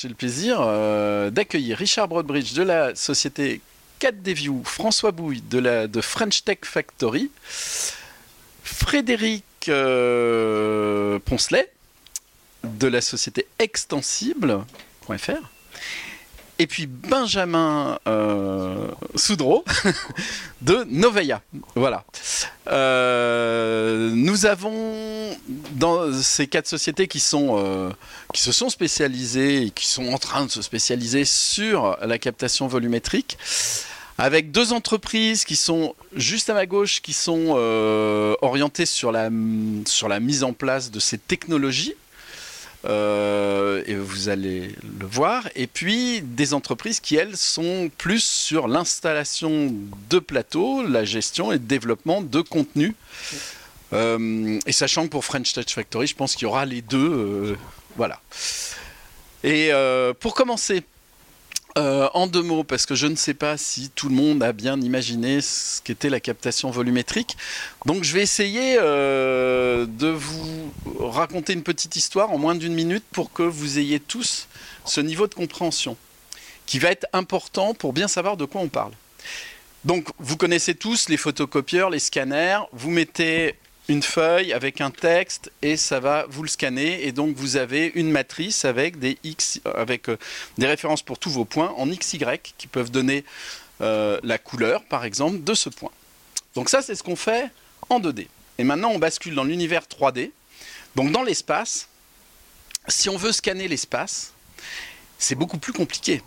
J'ai le plaisir euh, d'accueillir Richard Broadbridge de la société 4D View, François Bouille de, la, French Tech Factory, Frédéric euh, Poncelet de la société extensible.fr et puis Benjamin euh, Soudreau de Noveia. Voilà. Euh, nous avons dans ces quatre sociétés qui, sont, euh, se sont spécialisées et qui sont en train de se spécialiser sur la captation volumétrique, avec deux entreprises qui sont juste à ma gauche, qui sont orientées sur la, sur la mise en place de ces technologies euh, et vous allez le voir. Et puis des entreprises qui, elles, sont plus sur l'installation de plateaux, la gestion et le développement de contenu. Euh, et sachant que pour French Touch Factory, je pense qu'il y aura les deux. Euh, voilà. Et pour commencer, euh, en deux mots, parce que je ne sais pas si tout le monde a bien imaginé ce qu'était la captation volumétrique. Donc je vais essayer euh, de vous raconter une petite histoire en moins d'une minute pour que vous ayez tous ce niveau de compréhension qui va être important pour bien savoir de quoi on parle. Donc vous connaissez tous les photocopieurs, les scanners, vous mettez une feuille avec un texte et ça va vous le scanner et donc vous avez une matrice avec des x avec euh, des références pour tous vos points en xy qui peuvent donner euh, la couleur par exemple de ce point. Donc ça c'est ce qu'on fait en 2D. Et maintenant on bascule dans l'univers 3D. Donc dans l'espace, si on veut scanner l'espace, c'est beaucoup plus compliqué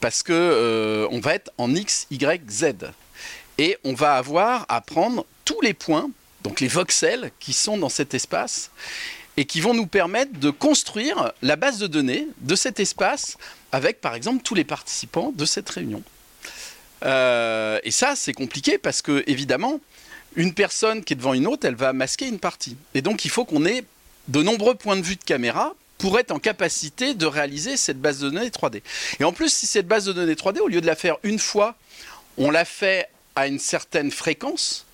parce que euh, on va être en x, y, z et on va avoir à prendre tous les points donc les voxels qui sont dans cet espace et qui vont nous permettre de construire la base de données de cet espace avec par exemple tous les participants de cette réunion. Euh, et ça c'est compliqué parce que évidemment une personne qui est devant une autre elle va masquer une partie. Et donc il faut qu'on ait de nombreux points de vue de caméra pour être en capacité de réaliser cette base de données 3D. Et en plus, si cette base de données 3D, au lieu de la faire une fois, on la fait à une certaine fréquence,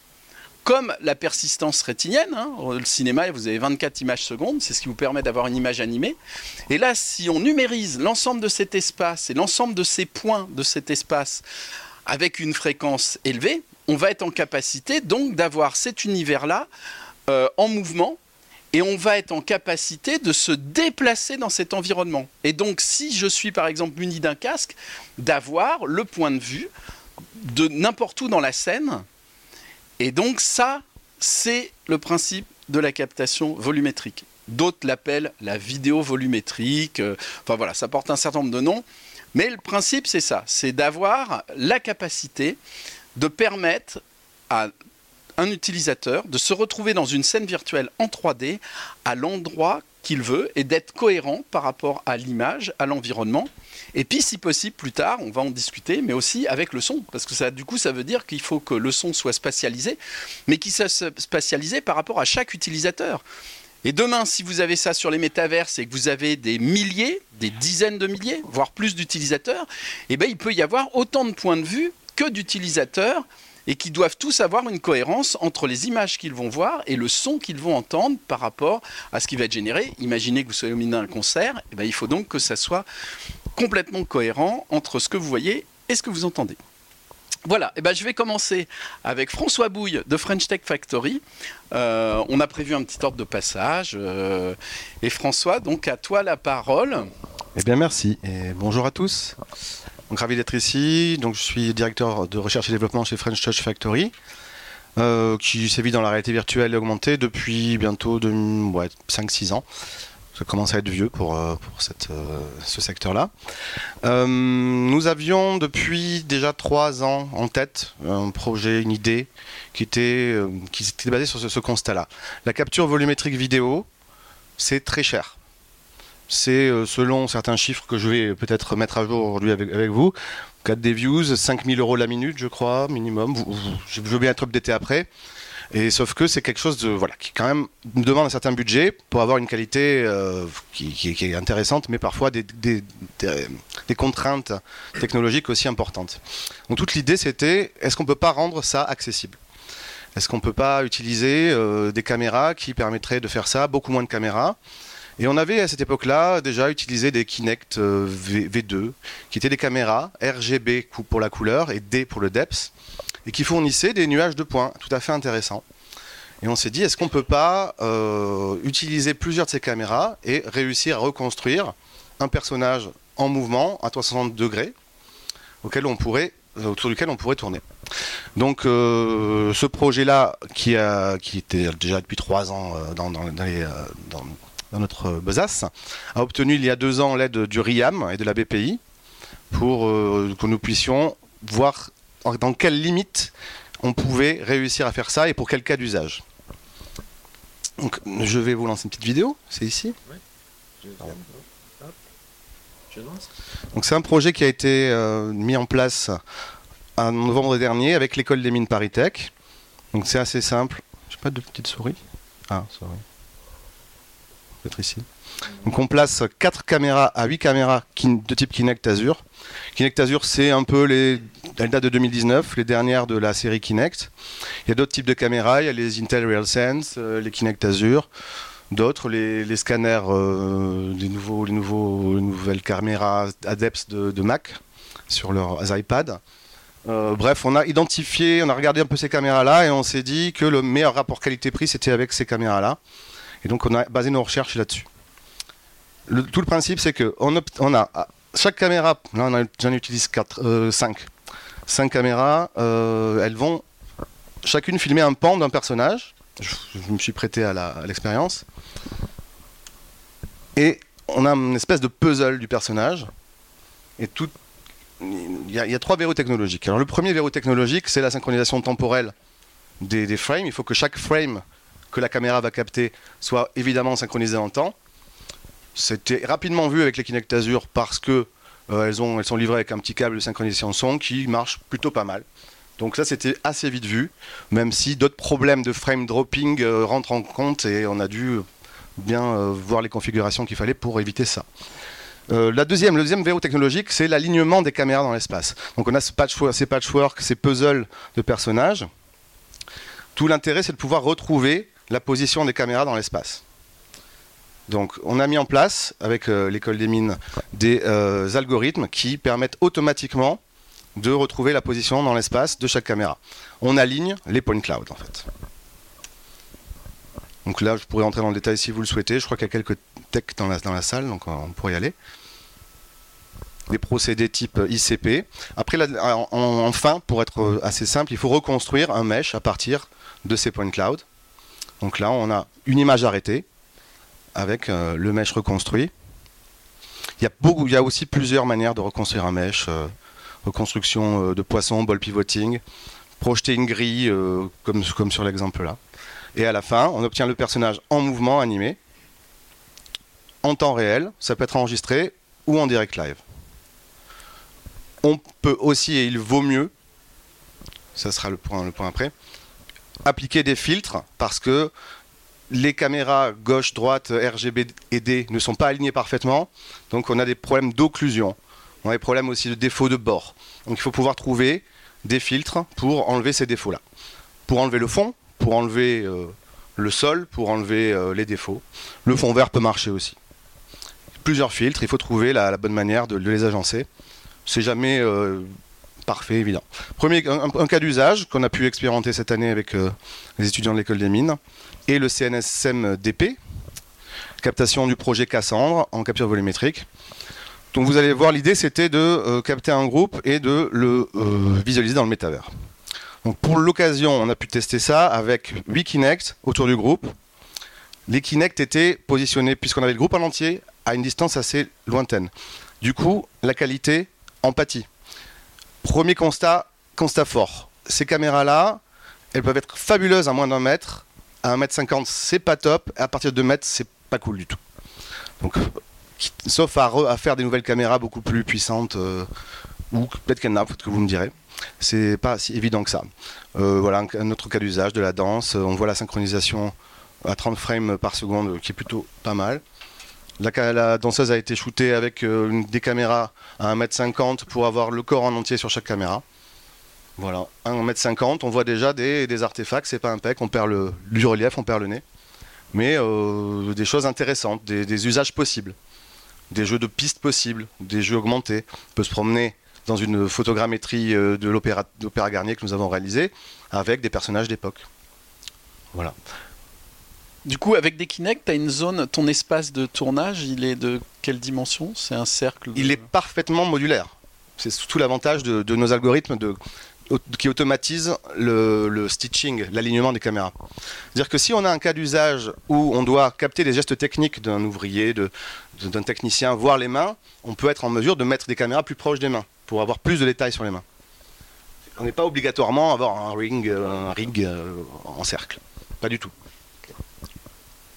comme la persistance rétinienne. Hein, le cinéma, vous avez 24 images secondes, c'est ce qui vous permet d'avoir une image animée. Et là, si on numérise l'ensemble de cet espace et l'ensemble de ces points de cet espace avec une fréquence élevée, on va être en capacité donc d'avoir cet univers-là euh, en mouvement et on va être en capacité de se déplacer dans cet environnement. Et donc, si je suis par exemple muni d'un casque, d'avoir le point de vue de n'importe où dans la scène et donc ça, c'est le principe de la captation volumétrique. D'autres l'appellent la vidéo volumétrique. Euh, enfin voilà, ça porte un certain nombre de noms. Mais le principe, c'est ça. C'est d'avoir la capacité de permettre à un utilisateur de se retrouver dans une scène virtuelle en 3D à l'endroit qu'il veut et d'être cohérent par rapport à l'image, à l'environnement et puis, si possible, plus tard, on va en discuter, mais aussi avec le son, parce que ça, du coup, ça veut dire qu'il faut que le son soit spatialisé, mais qu'il soit spatialisé par rapport à chaque utilisateur. Et demain, si vous avez ça sur les métaverses et que vous avez des milliers, des dizaines de milliers, voire plus d'utilisateurs, eh ben, il peut y avoir autant de points de vue que d'utilisateurs et qui doivent tous avoir une cohérence entre les images qu'ils vont voir et le son qu'ils vont entendre par rapport à ce qui va être généré. Imaginez que vous soyez au milieu d'un concert, eh ben, il faut donc que ça soit complètement cohérent entre ce que vous voyez et ce que vous entendez. Voilà, et eh ben je vais commencer avec François Bouille de French Tech Factory. Euh, on a prévu un petit ordre de passage. Euh, et François, donc à toi la parole. Eh bien merci et bonjour à tous. Donc ravi d'être ici. Donc je suis directeur de recherche et développement chez French Tech Factory. Euh, qui sévit dans la réalité virtuelle et augmentée depuis bientôt 5-6 ans ça commence à être vieux pour, euh, pour euh, ce secteur-là. Nous avions depuis déjà trois ans en tête un projet, une idée qui était, qui était basée sur ce, constat-là. La capture volumétrique vidéo, c'est très cher. C'est selon certains chiffres que je vais peut-être mettre à jour aujourd'hui avec, vous. 4 des views, 5000 euros la minute, je crois, minimum. Je veux bien être updaté après. Et sauf que c'est quelque chose de voilà qui quand même demande un certain budget pour avoir une qualité euh, qui, est intéressante, mais parfois des, contraintes technologiques aussi importantes. Donc toute l'idée c'était est-ce qu'on peut pas rendre ça accessible? Est-ce qu'on peut pas utiliser euh, des caméras qui permettraient de faire ça, beaucoup moins de caméras? Et on avait à cette époque-là déjà utilisé des Kinect v, 2 qui étaient des caméras RGB pour la couleur et D pour le depth, et qui fournissaient des nuages de points tout à fait intéressants. Et on s'est dit, est-ce qu'on ne peut pas utiliser plusieurs de ces caméras et réussir à reconstruire un personnage en mouvement à 360 degrés pourrait, autour duquel on pourrait tourner. Donc euh, ce projet-là, qui, était déjà depuis trois ans euh, dans, euh, dans, notre besace, a obtenu il y a deux ans l'aide du RIAM et de la BPI pour que nous puissions voir dans quelles limites on pouvait réussir à faire ça et pour quel cas d'usage. Donc je vais vous lancer une petite vidéo, c'est ici. Donc c'est un projet qui a été euh, mis en place en novembre dernier avec l'école des mines Paris-Tech. Donc c'est assez simple. Je pas de petite souris. Ah, souris. Donc on place 4 caméras à 8 caméras de type Kinect Azure. Kinect Azure, c'est un peu les. Elle date de 2019, les dernières de la série Kinect. Il y a d'autres types de caméras, il y a les Intel RealSense, euh, les Kinect Azure. D'autres, les, scanners, euh, les, nouveaux, les, nouvelles caméras ADEPS de, Mac sur leurs iPads. Euh, bref, on a identifié, on a regardé un peu ces caméras-là et on s'est dit que le meilleur rapport qualité-prix c'était avec ces caméras-là. Et donc on a basé nos recherches là-dessus. tout le principe c'est que on, a chaque caméra, là j'en utilise 4, 5. 5 caméras, euh, elles vont chacune filmer un pan d'un personnage je, me suis prêté à l'expérience. Et on a une espèce de puzzle du personnage. Et. Il y, a, trois verrous technologiques. Alors le premier verrou technologique, c'est la synchronisation temporelle des, frames. Il faut que chaque frame que la caméra va capter soit évidemment synchronisé en temps. C'était rapidement vu avec les Kinect Azure parce que euh, elles, ont, elles sont livrées avec un petit câble de synchronisation son qui marche plutôt pas mal. Donc ça, c'était assez vite vu, même si d'autres problèmes de frame dropping euh, rentrent en compte et on a dû bien euh, voir les configurations qu'il fallait pour éviter ça. La deuxième, le deuxième verrou technologique, c'est l'alignement des caméras dans l'espace. Donc on a ces patchwork, ces puzzles de personnages. Tout l'intérêt, c'est de pouvoir retrouver la position des caméras dans l'espace. Donc on a mis en place, avec l'école des mines, des algorithmes qui permettent automatiquement de retrouver la position dans l'espace de chaque caméra. On aligne les point cloud en fait. Donc là, je pourrais rentrer dans le détail si vous le souhaitez. Je crois qu'il y a quelques techs dans la, salle, donc on pourrait y aller. Des procédés type ICP. Après, enfin, pour être assez simple, il faut reconstruire un mesh à partir de ces point cloud. Donc là, on a une image arrêtée avec euh, le mesh reconstruit. Il y, a aussi plusieurs manières de reconstruire un mesh. Euh, reconstruction euh, de poissons, ball pivoting, projeter une grille comme, sur l'exemple là. Et à la fin, on obtient le personnage en mouvement animé, en temps réel, ça peut être enregistré ou en direct live. On peut aussi, et il vaut mieux, ça sera le point après, appliquer des filtres parce que les caméras gauche, droite, RGB et D ne sont pas alignées parfaitement, donc on a des problèmes d'occlusion. On a des problèmes aussi de défauts de bord. Donc il faut pouvoir trouver des filtres pour enlever ces défauts-là. Pour enlever le fond, pour enlever euh, le sol, pour enlever euh, les défauts. Le fond vert peut marcher aussi. Plusieurs filtres, il faut trouver la, bonne manière de, les agencer. C'est jamais euh, parfait, évident. Premier, un, cas d'usage qu'on a pu expérimenter cette année avec les étudiants de l'école des mines et le CNSM DP, captation du projet Cassandre en capture volumétrique. Donc vous allez voir, l'idée c'était de euh, capter un groupe et de le euh, visualiser dans le métavers. Donc pour l'occasion, on a pu tester ça avec 8 Kinect autour du groupe. Les Kinect étaient positionnés, puisqu'on avait le groupe en entier, à une distance assez lointaine. Du coup, la qualité en pâtit. Premier constat, constat fort. Ces caméras-là, elles peuvent être fabuleuses à moins d'un mètre. À 1m50, c'est pas top. À partir de 2 mètres, c'est pas cool du tout. Donc sauf à, faire des nouvelles caméras beaucoup plus puissantes, euh, ou peut-être qu'il y en a, peut-être que vous me direz. C'est pas si évident que ça. Euh, voilà un, autre cas d'usage de la danse. On voit la synchronisation à 30 frames par seconde, qui est plutôt pas mal. La, danseuse a été shootée avec euh, des caméras à 1m50 pour avoir le corps en entier sur chaque caméra. Voilà, 1m50, on voit déjà des, des artefacts, c'est pas impec, on perd le, du relief, on perd le nez. mais euh, des choses intéressantes, des, usages possibles, des jeux de pistes possibles, des jeux augmentés. On peut se promener dans une photogrammétrie euh, de l'opéra Garnier que nous avons réalisé avec des personnages d'époque. Voilà. Du coup, avec des Kinect, tu as une zone, ton espace de tournage, il est de quelle dimension? C'est un cercle Il est parfaitement modulaire. C'est tout l'avantage de, nos algorithmes qui automatisent le, stitching, l'alignement des caméras. C'est-à-dire que si on a un cas d'usage où on doit capter les gestes techniques d'un ouvrier, d'un technicien, voir les mains, on peut être en mesure de mettre des caméras plus proches des mains pour avoir plus de détails sur les mains. On n'est pas obligatoirement avoir un ring, un rig euh, en cercle. Pas du tout.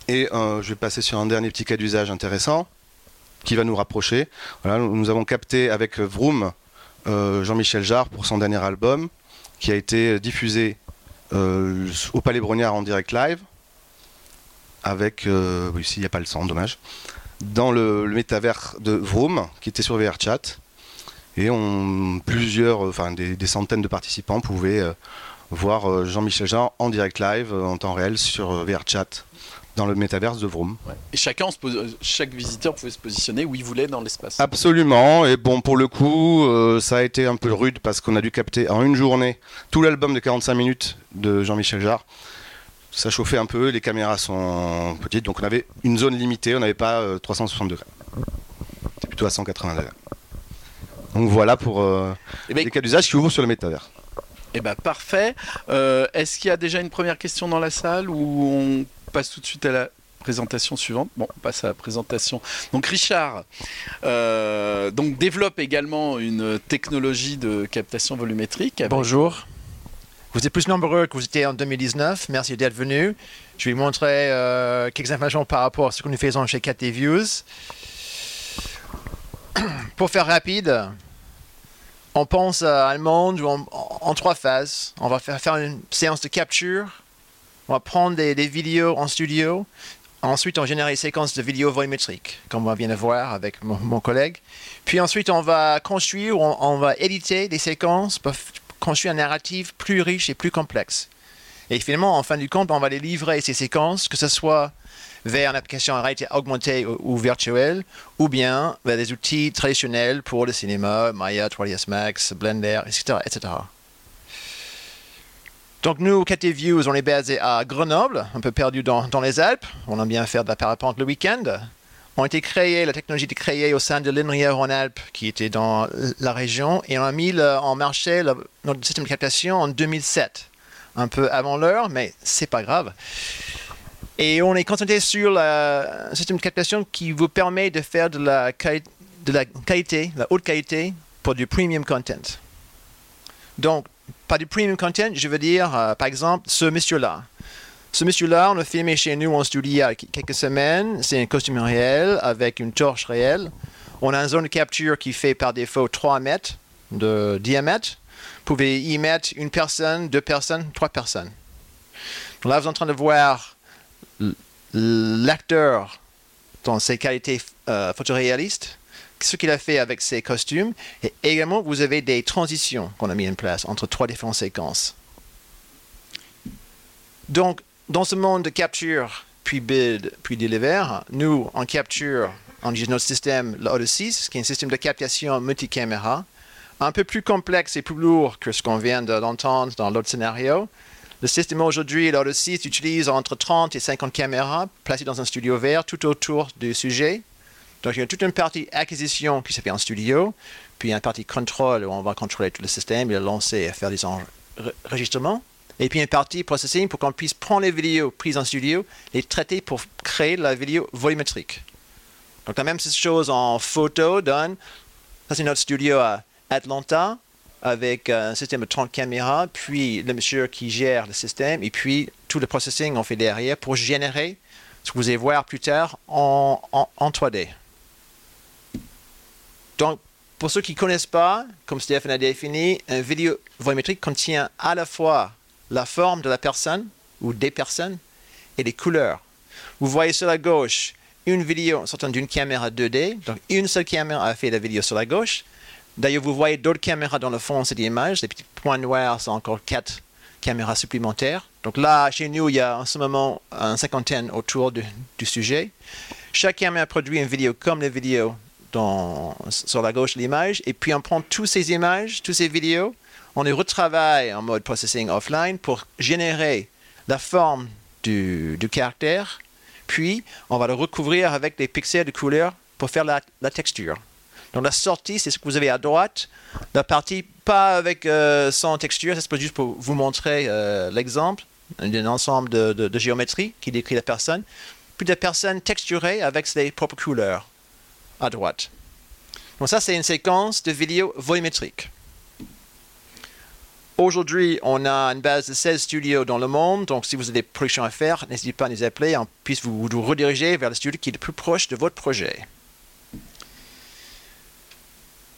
Et euh, je vais passer sur un dernier petit cas d'usage intéressant qui va nous rapprocher. nous avons capté avec Vroom euh, Jean-Michel Jarre pour son dernier album qui a été diffusé euh, au Palais Brognard en direct live avec, oui, ici il n'y a pas le son, dommage, dans le, métavers de Vroom qui était sur VRChat et plusieurs, enfin des, centaines de participants pouvaient voir Jean-Michel Jarre en direct live en temps réel sur VRChat dans le métaverse de Vroom. Et chacun, chaque visiteur pouvait se positionner où il voulait dans l'espace. Absolument. Et bon, pour le coup, euh, ça a été un peu rude parce qu'on a dû capter en une journée tout l'album de 45 minutes de Jean-Michel Jarre. Ça chauffait un peu, les caméras sont petites, donc on avait une zone limitée, on n'avait pas 360 euh, degrés. C'était plutôt à 180 degrés. Donc voilà pour euh, eh ben, les cas d'usage qui ouvrent sur le métavers. Eh ben parfait. Est-ce qu'il y a déjà une première question dans la salle ou on passe tout de suite à la présentation suivante. Bon, on passe à la présentation. Donc Richard euh, donc développe également une technologie de captation volumétrique. Bonjour. Vous êtes plus nombreux que vous étiez en 2019. Merci d'être venu. Je vais vous montrer euh, quelques informations par rapport à ce que nous faisons chez KT Views. Pour faire rapide, on pense à monde en, trois phases. On va faire une séance de capture, on va prendre des, vidéos en studio. Ensuite, on génère une séquence de vidéos volumétriques, comme on vient de voir avec mon, collègue. Puis ensuite, on va construire, on, on, va éditer des séquences pour construire une narrative plus riche et plus complexe. Et finalement, en fin du compte, on va les livrer, ces séquences, que ce soit vers une application en réalité augmentée ou, virtuelle, ou bien vers des outils traditionnels pour le cinéma, Maya, 3ds Max, Blender, etc. etc. Donc nous, KT Views, on est basé à Grenoble, un peu perdu dans, les Alpes. On aime bien faire de la parapente le week-end. On a été créé, la technologie a été créée au sein de l'INRIA en Alpes, qui était dans la région, et on a mis en marché notre système de captation en 2007. Un peu avant l'heure, mais c'est pas grave. Et on est concentré sur le système de captation qui vous permet de faire de la, de la la haute qualité, pour du premium content. Donc, pas du premium content, je veux dire, euh, par exemple, ce monsieur-là. Ce monsieur-là, on l'a filmé chez nous en studio il y a quelques semaines. C'est un costume réel avec une torche réelle. On a une zone de capture qui fait par défaut 3 mètres de diamètre. Vous pouvez y mettre une personne, deux personnes, trois personnes. là, vous êtes en train de voir l'acteur dans ses qualités euh, photoréalistes ce qu'il a fait avec ses costumes. Et également, vous avez des transitions qu'on a mis en place entre trois différentes séquences. Donc, dans ce monde de capture, puis build, puis deliver, nous, on capture, on utilise notre système, l'Odyssey, qui est un système de captation multicaméra, un peu plus complexe et plus lourd que ce qu'on vient d'entendre dans l'autre scénario. Le système aujourd'hui, l'Odyssey, utilise entre 30 et 50 caméras placées dans un studio vert tout autour du sujet donc, il y a toute une partie acquisition qui se fait en studio, puis une partie contrôle où on va contrôler tout le système, le lancer et faire des enregistrements. Et puis une partie processing pour qu'on puisse prendre les vidéos prises en studio, les traiter pour créer la vidéo volumétrique. Donc la même chose en photo donne. Ça c'est notre studio à Atlanta avec un système de 30 caméras, puis le monsieur qui gère le système, et puis tout le processing on fait derrière pour générer ce que vous allez voir plus tard en, en 3D. Donc, pour ceux qui ne connaissent pas, comme Stéphane a défini, un vidéo volumétrique contient à la fois la forme de la personne ou des personnes et les couleurs. Vous voyez sur la gauche une vidéo sortant d'une caméra 2D. Donc, une seule caméra a fait la vidéo sur la gauche. D'ailleurs, vous voyez d'autres caméras dans le fond de cette image. Les petits points noirs sont encore quatre caméras supplémentaires. Donc là, chez nous, il y a en ce moment une cinquantaine autour du, sujet. Chacun met produit une vidéo comme les vidéos sur la gauche de l'image, et puis on prend toutes ces images, toutes ces vidéos, on les retravaille en mode processing offline pour générer la forme du, caractère, puis on va le recouvrir avec des pixels de couleur pour faire la, texture. Donc la sortie, c'est ce que vous avez à droite. La partie pas avec euh, sans texture, c'est juste pour vous montrer euh, l'exemple d'un ensemble de, de, géométrie qui décrit la personne, puis des personnes texturées avec ses propres couleurs à droite. Donc ça, c'est une séquence de vidéos volumétriques. Aujourd'hui, on a une base de 16 studios dans le monde, donc si vous avez des productions à faire, n'hésitez pas à nous appeler, on puisse vous, vous rediriger vers le studio qui est le plus proche de votre projet.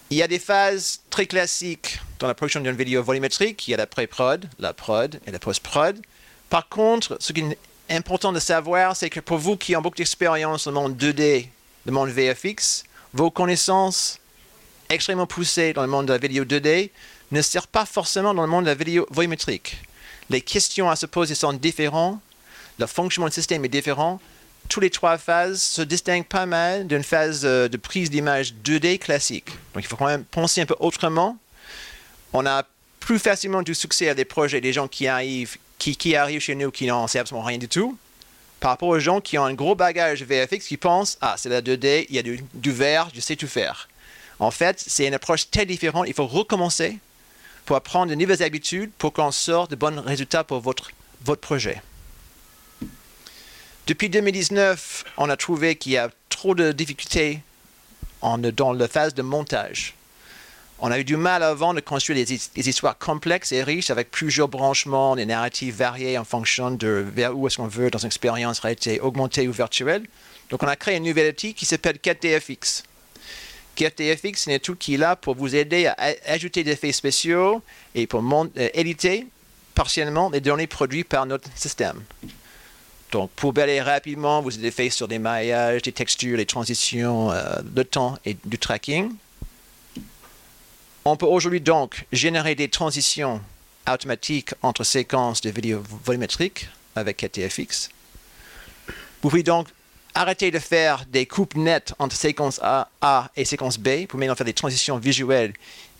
Il y a des phases très classiques dans la production d'une vidéo volumétrique. Il y a la pré-prod, la prod et la post-prod. Par contre, ce qui est important de savoir, c'est que pour vous qui avez beaucoup d'expérience dans le monde 2D, le monde VFX, vos connaissances extrêmement poussées dans le monde de la vidéo 2D ne servent pas forcément dans le monde de la vidéo volumétrique. Les questions à se poser sont différentes, le fonctionnement du système est différent. Toutes les trois phases se distinguent pas mal d'une phase euh, de prise d'image 2D classique. Donc il faut quand même penser un peu autrement. On a plus facilement du succès à des projets, des gens qui arrivent, qui, arrivent chez nous qui n'en savent absolument rien du tout, par rapport aux gens qui ont un gros bagage VFX qui pensent Ah, c'est la 2D, il y a du, du vert, je sais tout faire. En fait, c'est une approche très différente. Il faut recommencer pour apprendre de nouvelles habitudes pour qu'on sorte de bons résultats pour votre, votre projet. Depuis 2019, on a trouvé qu'il y a trop de difficultés dans la phase de montage. On a eu du mal avant de construire des, histoires complexes et riches avec plusieurs branchements, des narratifs variés en fonction de vers où est-ce qu'on veut dans une expérience réalité augmentée ou virtuelle. Donc on a créé un nouvel outil qui s'appelle 4DFX. 4DFX, c'est un outil qui est là pour vous aider à ajouter des effets spéciaux et pour euh, éditer partiellement les données produites par notre système. Donc, pour balayer rapidement, vous avez fait sur des maillages, des textures, des transitions euh, de temps et du tracking. On peut aujourd'hui donc générer des transitions automatiques entre séquences de vidéos volumétriques avec KTFX. Vous pouvez donc arrêter de faire des coupes nettes entre séquence A, A et séquence B pour maintenant faire des transitions visuelles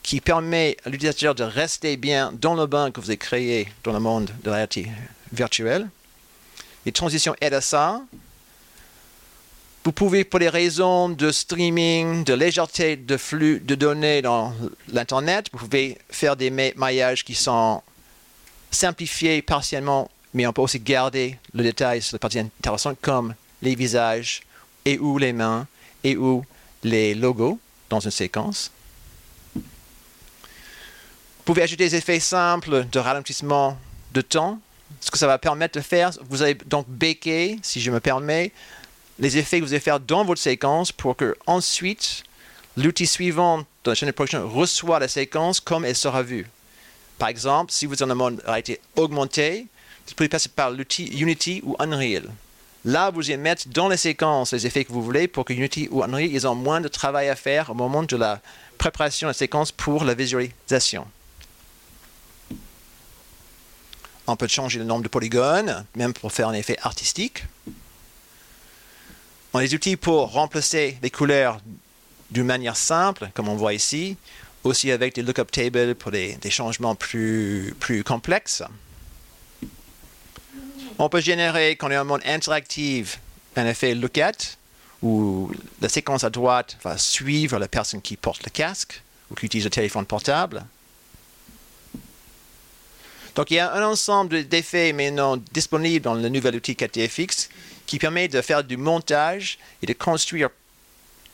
qui permettent à l'utilisateur de rester bien dans le bain que vous avez créé dans le monde de la réalité virtuelle. Les transitions aident à ça. Vous pouvez, pour des raisons de streaming, de légèreté de flux de données dans l'Internet, vous pouvez faire des maillages qui sont simplifiés partiellement, mais on peut aussi garder le détail sur les parties intéressantes comme les visages et ou les mains et ou les logos dans une séquence. Vous pouvez ajouter des effets simples de ralentissement de temps. Ce que ça va permettre de faire, vous allez donc baker, si je me permets, les effets que vous allez faire dans votre séquence pour que ensuite l'outil suivant dans la chaîne de production reçoit la séquence comme elle sera vue. Par exemple, si vous dans un mode réalité augmenté, vous pouvez passer par l'outil Unity ou Unreal. Là, vous allez mettre dans les séquences les effets que vous voulez pour que Unity ou Unreal ils ont moins de travail à faire au moment de la préparation de la séquence pour la visualisation. On peut changer le nombre de polygones, même pour faire un effet artistique. On a des outils pour remplacer les couleurs d'une manière simple, comme on voit ici, aussi avec des lookup tables pour des, changements plus, complexes. On peut générer, quand on est en mode interactif, un effet lookat, où la séquence à droite va suivre la personne qui porte le casque ou qui utilise le téléphone portable. Donc il y a un ensemble d'effets maintenant disponibles dans le nouvel outil 4TFX qui permet de faire du montage et de construire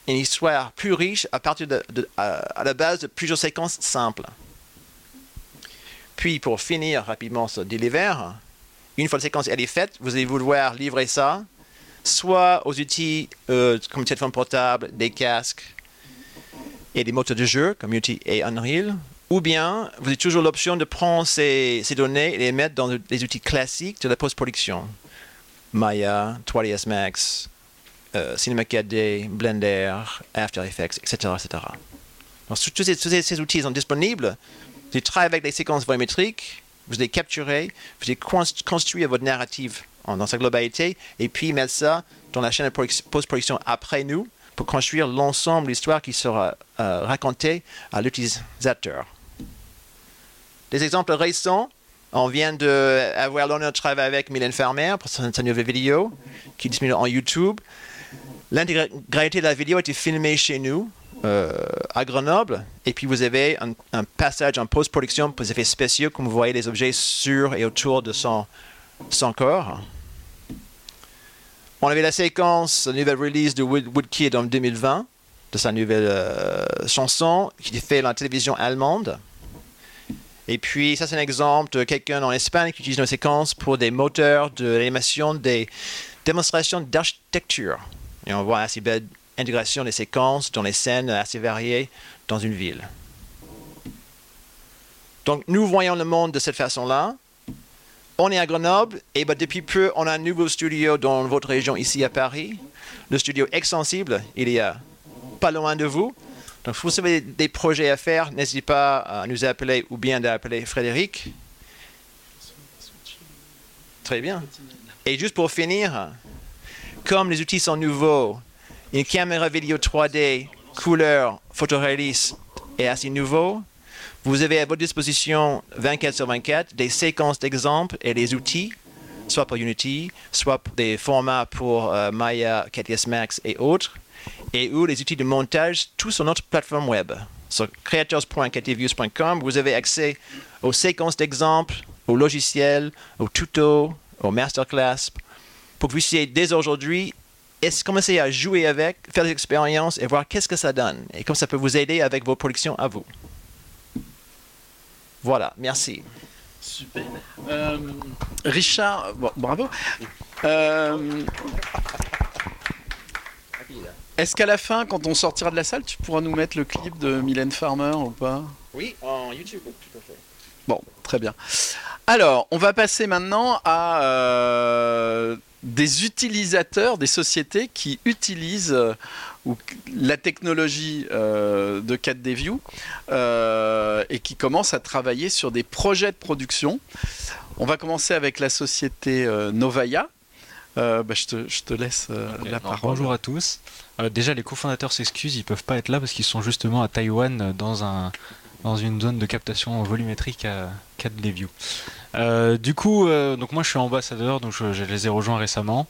une histoire plus riche à partir de, à, la base de plusieurs séquences simples. Puis pour finir rapidement ce deliver, une fois la séquence est faite, vous allez vouloir livrer ça soit aux outils euh, comme téléphone portable, des casques et des moteurs de jeu comme Unity et Unreal, ou bien, vous avez toujours l'option de prendre ces, données et les mettre dans les outils classiques de la post-production. Maya, 3ds Max, euh, Cinema 4D, Blender, After Effects, etc. Donc, tous ces, outils sont disponibles. Vous travaillez avec des séquences volumétriques vous allez capturer, vous allez construire votre narrative dans sa globalité, et puis mettre ça dans la chaîne de post-production après nous, pour construire l'ensemble de l'histoire qui sera euh, racontée à l'utilisateur. Des exemples récents, on vient d'avoir l'honneur de travailler avec Mylène Farmer pour sa, nouvelle vidéo qui est disponible en YouTube. L'intégralité de la vidéo a été filmée chez nous, euh, à Grenoble, et puis vous avez un, passage en post-production pour des effets spéciaux, comme vous voyez les objets sur et autour de son, corps. On avait la séquence, la nouvelle release de Woodkid en 2020, de sa nouvelle euh, chanson, qui est dans la télévision allemande. Et puis, ça, c'est un exemple de quelqu'un en Espagne qui utilise nos séquences pour des moteurs de l'animation, des démonstrations d'architecture. Et on voit assez belle intégration des séquences dans les scènes assez variées dans une ville. Donc, nous voyons le monde de cette façon-là. On est à Grenoble et ben, depuis peu, on a un nouveau studio dans votre région ici à Paris. Le studio Extensible, il est pas loin de vous. Donc, si vous avez des projets à faire, n'hésitez pas à nous appeler ou bien d'appeler Frédéric. Très bien. Et juste pour finir, comme les outils sont nouveaux, une caméra vidéo 3D, couleur, photoréaliste est assez nouveau, vous avez à votre disposition 24 sur 24 des séquences d'exemples et des outils, soit pour Unity, soit des formats pour euh, Maya, KTS Max et autres, et ou les outils de montage, tout sur notre plateforme web. Sur creators.ktviews.com, vous avez accès aux séquences d'exemples, aux logiciels, aux tutos, aux masterclass, pour que vous puissiez dès aujourd'hui commencer à jouer avec, faire des expériences et voir qu'est-ce que ça donne et comment ça peut vous aider avec vos productions à vous. Voilà, merci. Super. Euh, Richard, bravo. Euh, est-ce qu'à la fin, quand on sortira de la salle, tu pourras nous mettre le clip de Mylène Farmer ou pas? Oui, en YouTube, tout à fait. Bon, très bien. Alors, on va passer maintenant à euh, des utilisateurs, des sociétés qui utilisent ou la technologie euh, de 4D View euh, et qui commence à travailler sur des projets de production. On va commencer avec la société euh, Novaya. Bah, je, te, laisse la parole. bonjour à tous. déjà, les cofondateurs s'excusent, ils ne peuvent pas être là parce qu'ils sont justement à Taïwan dans, un, dans une zone de captation volumétrique à 4D View. du coup, donc moi je suis ambassadeur, donc je, je les ai rejoints récemment.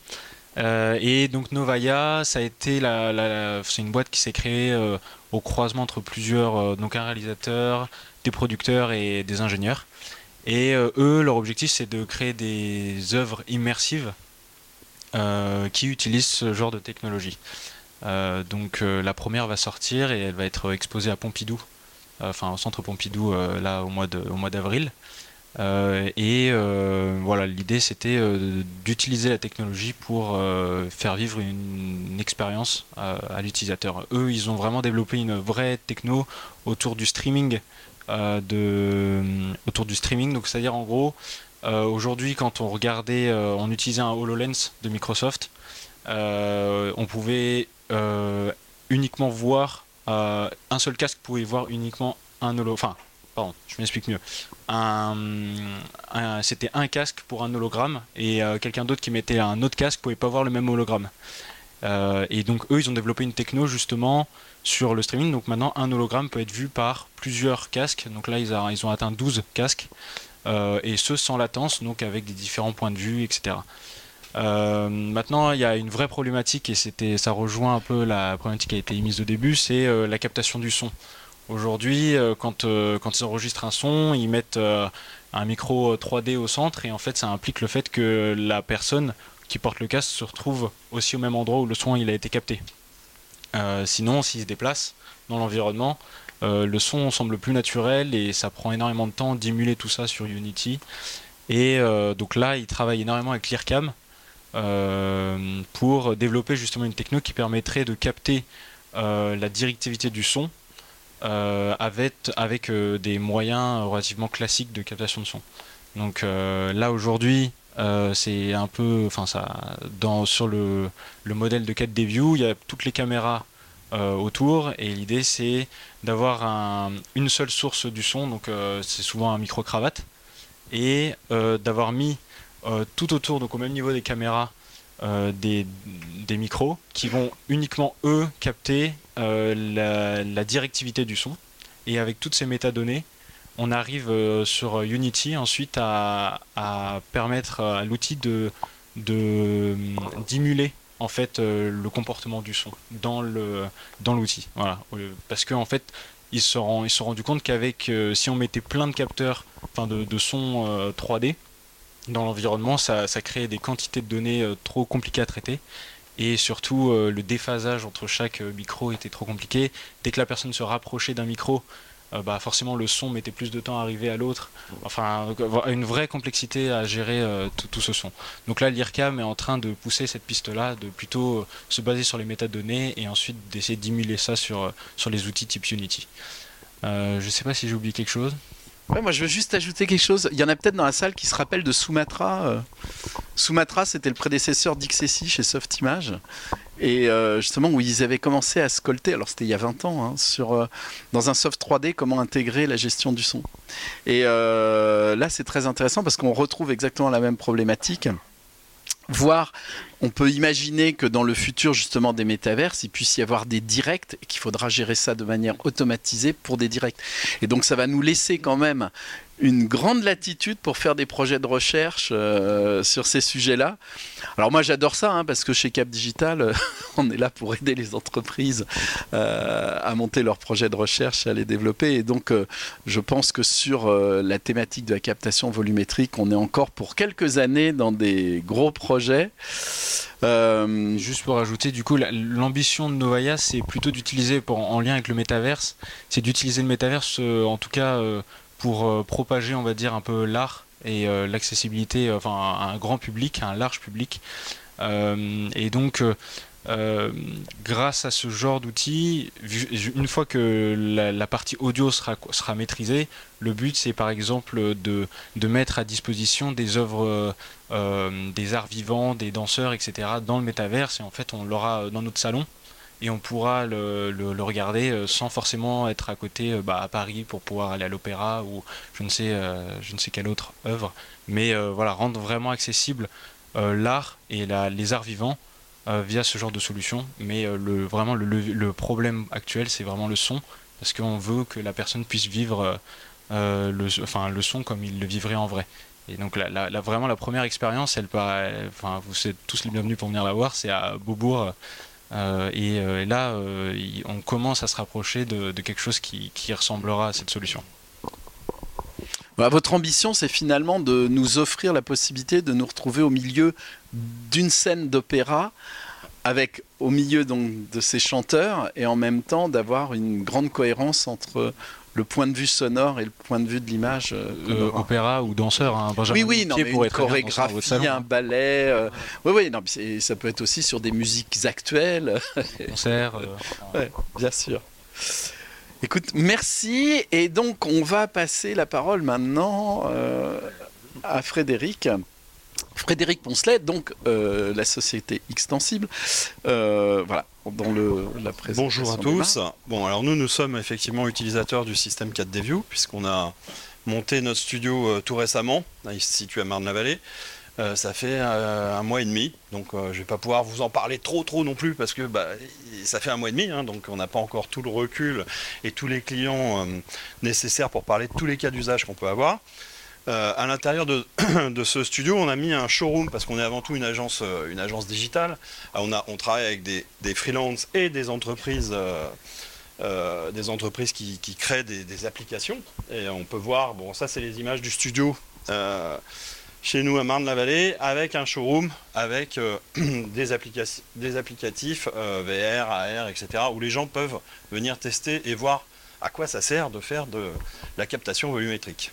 Euh, et donc Novaya, ça a été la, c'est une boîte qui s'est créée euh, au croisement entre plusieurs, euh, donc un réalisateur, des producteurs et des ingénieurs. Et eux, leur objectif, c'est de créer des œuvres immersives qui utilisent ce genre de technologie. donc la première va sortir et elle va être exposée à Pompidou, enfin au centre Pompidou là au mois d'avril. Euh, et euh, voilà, l'idée c'était euh, d'utiliser la technologie pour faire vivre une, expérience à l'utilisateur. Eux, ils ont vraiment développé une vraie techno autour du streaming, de, autour du streaming. Donc c'est-à-dire en gros, aujourd'hui, quand on regardait, on utilisait un Hololens de Microsoft, on pouvait uniquement voir un seul casque pouvait voir uniquement un holo, enfin pardon, je m'explique mieux. c'était un casque pour un hologramme et euh, quelqu'un d'autre qui mettait un autre casque pouvait pas voir le même hologramme. Euh, et donc eux, ils ont développé une techno justement sur le streaming. Donc maintenant, un hologramme peut être vu par plusieurs casques. Donc là, ils, ont atteint 12 casques. Euh, et ce sans latence, donc avec des différents points de vue, etc. maintenant, il y a une vraie problématique et ça rejoint un peu la problématique qui a été émise au début, c'est la captation du son. Aujourd'hui, euh, quand, euh, ils enregistrent un son, ils mettent euh, un micro 3D au centre et en fait ça implique le fait que la personne qui porte le casque se retrouve aussi au même endroit où le son a été capté. sinon, s'il se déplace dans l'environnement, le son semble plus naturel et ça prend énormément de temps d'émuler tout ça sur Unity. Et donc là, ils travaillent énormément avec Clearcam pour développer justement une techno qui permettrait de capter la directivité du son euh, avec, euh, des moyens relativement classiques de captation de son. Donc euh, là aujourd'hui, c'est un peu, ça, sur le, le modèle de 4D View, il y a toutes les caméras autour. Et l'idée c'est d'avoir un, une seule source du son, donc c'est souvent un micro cravate et d'avoir mis tout autour, donc au même niveau des caméras, des, des, micros qui vont uniquement eux capter la, la, directivité du son. Et avec toutes ces métadonnées, on arrive sur Unity ensuite à, à permettre à l'outil de d'émuler en fait euh, le comportement du son dans le dans l'outil. Voilà, parce qu'en en fait ils se sont, ils se sont rendus compte qu'avec euh, si on mettait plein de capteurs, enfin de, de sons 3D euh, dans l'environnement, ça, ça créait des quantités de données trop compliquées à traiter. Et surtout, le déphasage entre chaque micro était trop compliqué. Dès que la personne se rapprochait d'un micro, euh, bah forcément le son mettait plus de temps à arriver à l'autre. Enfin, une vraie complexité à gérer euh, tout, ce son. Donc là, l'IRCAM est en train de pousser cette piste-là, de plutôt euh, se baser sur les métadonnées et ensuite d'essayer d'émuler ça sur, sur les outils type Unity. je ne sais pas si j'ai oublié quelque chose. Moi je veux juste ajouter quelque chose. Il y en a peut-être dans la salle qui se rappellent de Sumatra. Sumatra, c'était le prédécesseur d'XSI chez Softimage et euh, justement où ils avaient commencé à scolter, alors c'était il y a 20 ans, hein, sur, euh, dans un soft 3D, comment intégrer la gestion du son. Et euh, là c'est très intéressant parce qu'on retrouve exactement la même problématique. Voire, on peut imaginer que dans le futur justement des métaverses, il puisse y avoir des directs et qu'il faudra gérer ça de manière automatisée pour des directs. Et donc ça va nous laisser quand même une grande latitude pour faire des projets de recherche euh, sur ces sujets-là. Alors moi j'adore ça hein, parce que chez Cap Digital, euh, on est là pour aider les entreprises euh, à monter leurs projets de recherche à les développer. Et donc je pense que sur la thématique de la captation volumétrique, on est encore pour quelques années dans des gros projets. Juste pour ajouter, du coup, l'ambition de Novaya, c'est plutôt d'utiliser, en lien avec le métaverse, c'est d'utiliser le métaverse, en tout cas, pour euh, propager, on va dire, un peu l'art et euh, l'accessibilité, euh, enfin, à un grand public, à un large public. et donc, grâce à ce genre d'outils, une fois que la, partie audio sera, maîtrisée, le but c'est par exemple de, mettre à disposition des œuvres, des arts vivants, des danseurs, etc. dans le métaverse et en fait on l'aura dans notre salon et on pourra le, regarder euh, sans forcément être à côté euh, bah, à Paris pour pouvoir aller à l'opéra ou je ne sais euh, je ne sais quelle autre œuvre. Mais voilà rendre vraiment accessible l'art et les arts vivants via ce genre de solution. Mais le vraiment le, problème actuel c'est vraiment le son. Parce qu'on veut que la personne puisse vivre le enfin le son comme il le vivrait en vrai. Et donc la, vraiment la première expérience elle enfin vous êtes tous les bienvenus pour venir la voir c'est à Beaubourg euh, euh, et, là, euh, on commence à se rapprocher de, quelque chose qui, ressemblera à cette solution. Bah, votre ambition, c'est finalement de nous offrir la possibilité de nous retrouver au milieu d'une scène d'opéra, avec au milieu donc, de ces chanteurs, et en même temps d'avoir une grande cohérence entre le point de vue sonore et le point de vue de l'image. Euh, euh opéra ou danseur, hein, Oui, oui, non, mais une chorégraphie, un ballet. Euh, oui, oui, non, ça peut être aussi sur des musiques actuelles. Concert. Euh, bien sûr. Écoute, merci. Et donc, on va passer la parole maintenant à Frédéric. Frédéric Poncelet, donc la société Extensible. voilà, dans le, la Bonjour à tous. Bon, alors nous, nous sommes effectivement utilisateurs du système 4D View, puisqu'on a monté notre studio euh, tout récemment. il se situe à Marne-la-Vallée. Euh, ça fait euh, un mois et demi, donc je ne vais pas pouvoir vous en parler trop trop non plus parce que bah, ça fait un mois et demi, hein, donc on n'a pas encore tout le recul et tous les clients nécessaires pour parler de tous les cas d'usage qu'on peut avoir. Euh, à l'intérieur de, ce studio, on a mis un showroom parce qu'on est avant tout une agence, euh, une agence digitale. Euh, on, travaille avec des, des freelances et des entreprises, des entreprises qui, créent des, applications. Et on peut voir, bon, ça c'est les images du studio chez nous à Marne-la-Vallée avec un showroom avec des, des applicatifs VR, AR, etc. où les gens peuvent venir tester et voir à quoi ça sert de faire de la captation volumétrique.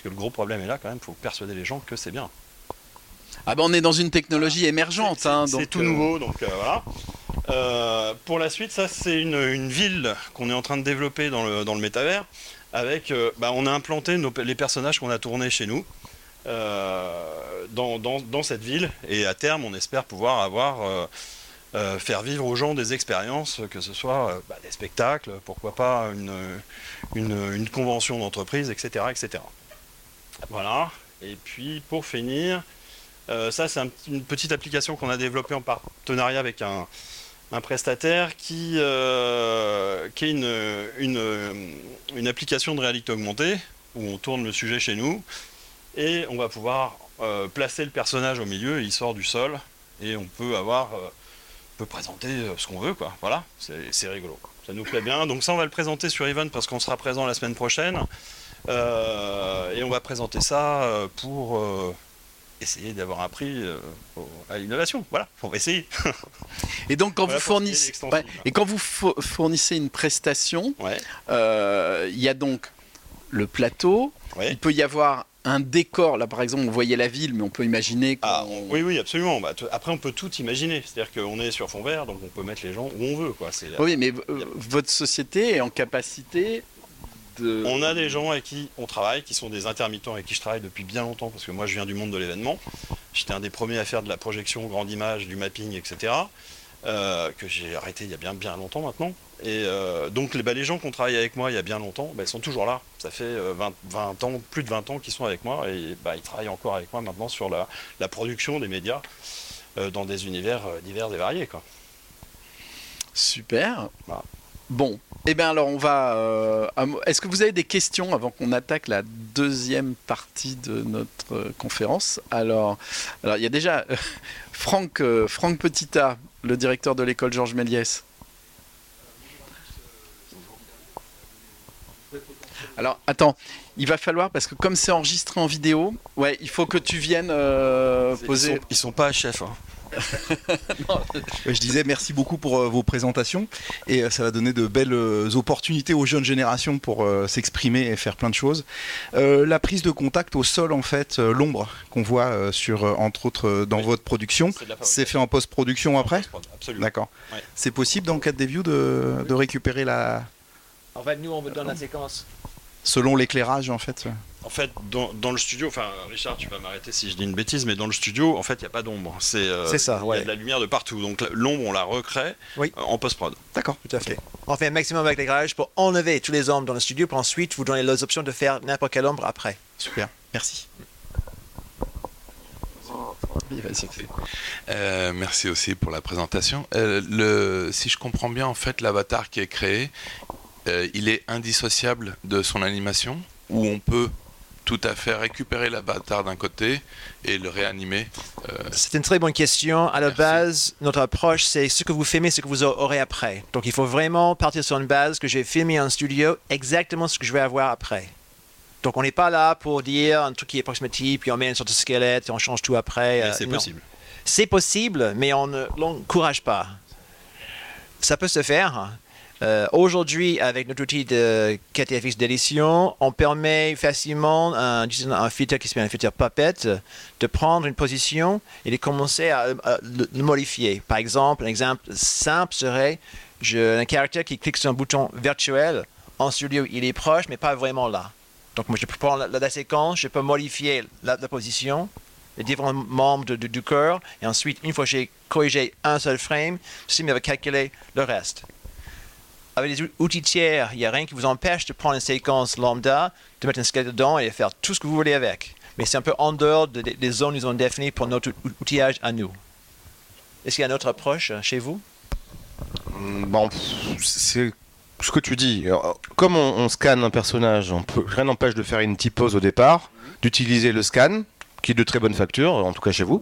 Parce que le gros problème est là quand même, il faut persuader les gens que c'est bien. Ah ben on est dans une technologie émergente. C'est hein, tout nouveau, donc euh, voilà. Euh, pour la suite, ça c'est une, ville qu'on est en train de développer dans le, dans le métavers. Avec, euh, bah, on a implanté les personnages qu'on a tournés chez nous dans, dans, cette ville. Et à terme, on espère pouvoir avoir faire vivre aux gens des expériences, que ce soit bah, des spectacles, pourquoi pas une, une, une convention d'entreprise, etc., etc. Voilà. Et puis pour finir, euh, ça c'est une petite application qu'on a développée en partenariat avec un, prestataire qui, euh, est une, application de réalité augmentée où on tourne le sujet chez nous et on va pouvoir euh, placer le personnage au milieu, il sort du sol et on peut avoir, on peut présenter ce qu'on veut. Voilà, c'est rigolo. Ça nous plaît bien. Donc ça on va le présenter sur Event parce qu'on sera présent la semaine prochaine. Euh, et on va présenter ça euh, pour euh, essayer d'avoir un prix à l'innovation. Voilà, on va essayer. Et donc quand Voilà vous fournissez, ouais, et quand vous fo- fournissez une prestation, Ouais, euh, il y a donc le plateau. ouais. Il peut y avoir un décor. Là, par exemple, on voyait la ville, mais on peut imaginer. Ah, on- oui, oui, absolument. Bah, après, on peut tout imaginer. C'est-à-dire qu'on est sur fond vert, donc on peut mettre les gens où on veut. Quoi. Oui, mais euh, votre société est en capacité de... On a des gens avec qui on travaille, qui sont des intermittents avec qui je travaille depuis bien longtemps, parce que moi je viens du monde de l'événement. J'étais un des premiers à faire de la projection, grande image, du mapping, etc. euh, que j'ai arrêté il y a bien, bien longtemps maintenant. Et euh, donc les, bah, les gens qui ont travaillé avec moi il y a bien longtemps, bah, ils sont toujours là. Ça fait euh, 20, 20 ans, plus de 20 ans qu'ils sont avec moi et bah, ils travaillent encore avec moi maintenant sur la, la production des médias euh, dans des univers euh, divers et variés. Quoi. Super. Voilà. Bon, eh bien alors on va... euh, à Est-ce que vous avez des questions avant qu'on attaque la deuxième partie de notre euh, conférence? Alors, alors, il y a déjà euh, Franck, Franck Petita, le directeur de l'école Georges Méliès. Alors, attends, il va falloir, parce que comme c'est enregistré en vidéo, ouais, il faut que tu viennes euh, Ils, poser... sont, ils sont pas chefs. Hein. Je disais merci beaucoup pour euh, vos présentations et euh, ça va donner de belles euh, opportunités aux jeunes générations pour s'exprimer et faire plein de choses. Euh, la prise de contact au sol, en fait, l'ombre qu'on voit sur, entre autres, dans Oui. votre production, C'est fait en post-production après Absolument. D'accord. C'est possible dans le cadre des views de, de récupérer la En fait, nous, on vous donne la séquence. selon l'éclairage en fait. En fait, dans, dans le studio, enfin, Richard, tu vas m'arrêter si je dis une bêtise, mais dans le studio, en fait, il n'y a pas d'ombre. C'est euh, C'est ça, Il y ouais. a de la lumière de partout. Donc l'ombre, on la recrée Oui. euh, en post-prod. D'accord. Tout à fait. On fait un maximum avec l'éclairage pour enlever tous les ombres dans le studio, pour ensuite vous donner les options de faire n'importe quelle ombre après. Super. Merci. Euh, merci aussi pour la présentation. Euh, le, si je comprends bien, en fait, l'avatar qui est créé, euh, il est indissociable de son animation, ou on peut tout à fait récupérer l'avatar d'un côté et le réanimer. euh, C'est une très bonne question. À la Merci. base, notre approche, c'est ce que vous filmez, ce que vous aurez après. Donc, il faut vraiment partir sur une base que j'ai filmé en studio, exactement ce que je vais avoir après. Donc, on n'est pas là pour dire un truc qui est approximatif, puis on met une sorte de squelette et on change tout après. Mais Euh, c'est possible. C'est possible, mais on ne l'encourage pas. Ça peut se faire. Euh, Aujourd'hui, avec notre outil de KTFX d'édition, on permet facilement un, disons, un filtre qui s'appelle un filtre Puppet de prendre une position et de commencer à, à le, modifier. Par exemple, un exemple simple serait je, un caractère qui clique sur un bouton virtuel. En studio, il est proche, mais pas vraiment là. Donc, moi, je peux prendre la, séquence, je peux modifier la, position, les différents membres de- du corps, et ensuite, une fois que j'ai corrigé un seul frame, ceci va calculer le reste. Avec les ou- outils tiers, il n'y a rien qui vous empêche de prendre une séquence lambda, de mettre un squelette dedans et de faire tout ce que vous voulez avec. Mais c'est un peu en dehors de- de- des zones qu'ils ont définies pour notre ou- outillage à nous. Est-ce qu'il y a une autre approche euh, chez vous? Mm, Bon, c'est ce que tu dis. Comme on, scanne un personnage, rien n'empêche de faire une petite pause au départ, d'utiliser le scan, qui est de très bonne facture, en tout cas chez vous.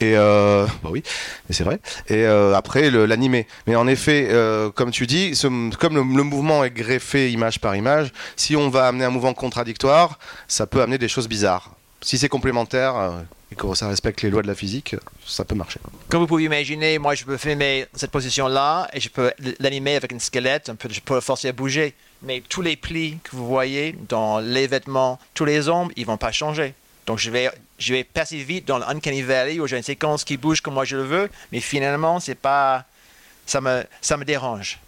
Et euh, bah oui, c'est vrai. Et euh, après l'animer. Mais en effet, euh, comme tu dis, comme le, mouvement est greffé image par image, si on va amener un mouvement contradictoire, ça peut amener des choses bizarres. Si c'est complémentaire et que ça respecte les lois de la physique, ça peut marcher. Comme vous pouvez imaginer, moi je peux filmer cette position-là et je peux l'animer avec une squelette, je peux le forcer à bouger. Mais tous les plis que vous voyez dans les vêtements, tous les ombres, ils vont pas changer. Donc je vais, je vais passer vite dans l'Uncanny Valley où j'ai une séquence qui bouge comme moi je le veux, mais finalement c'est pas, ça me, ça me dérange.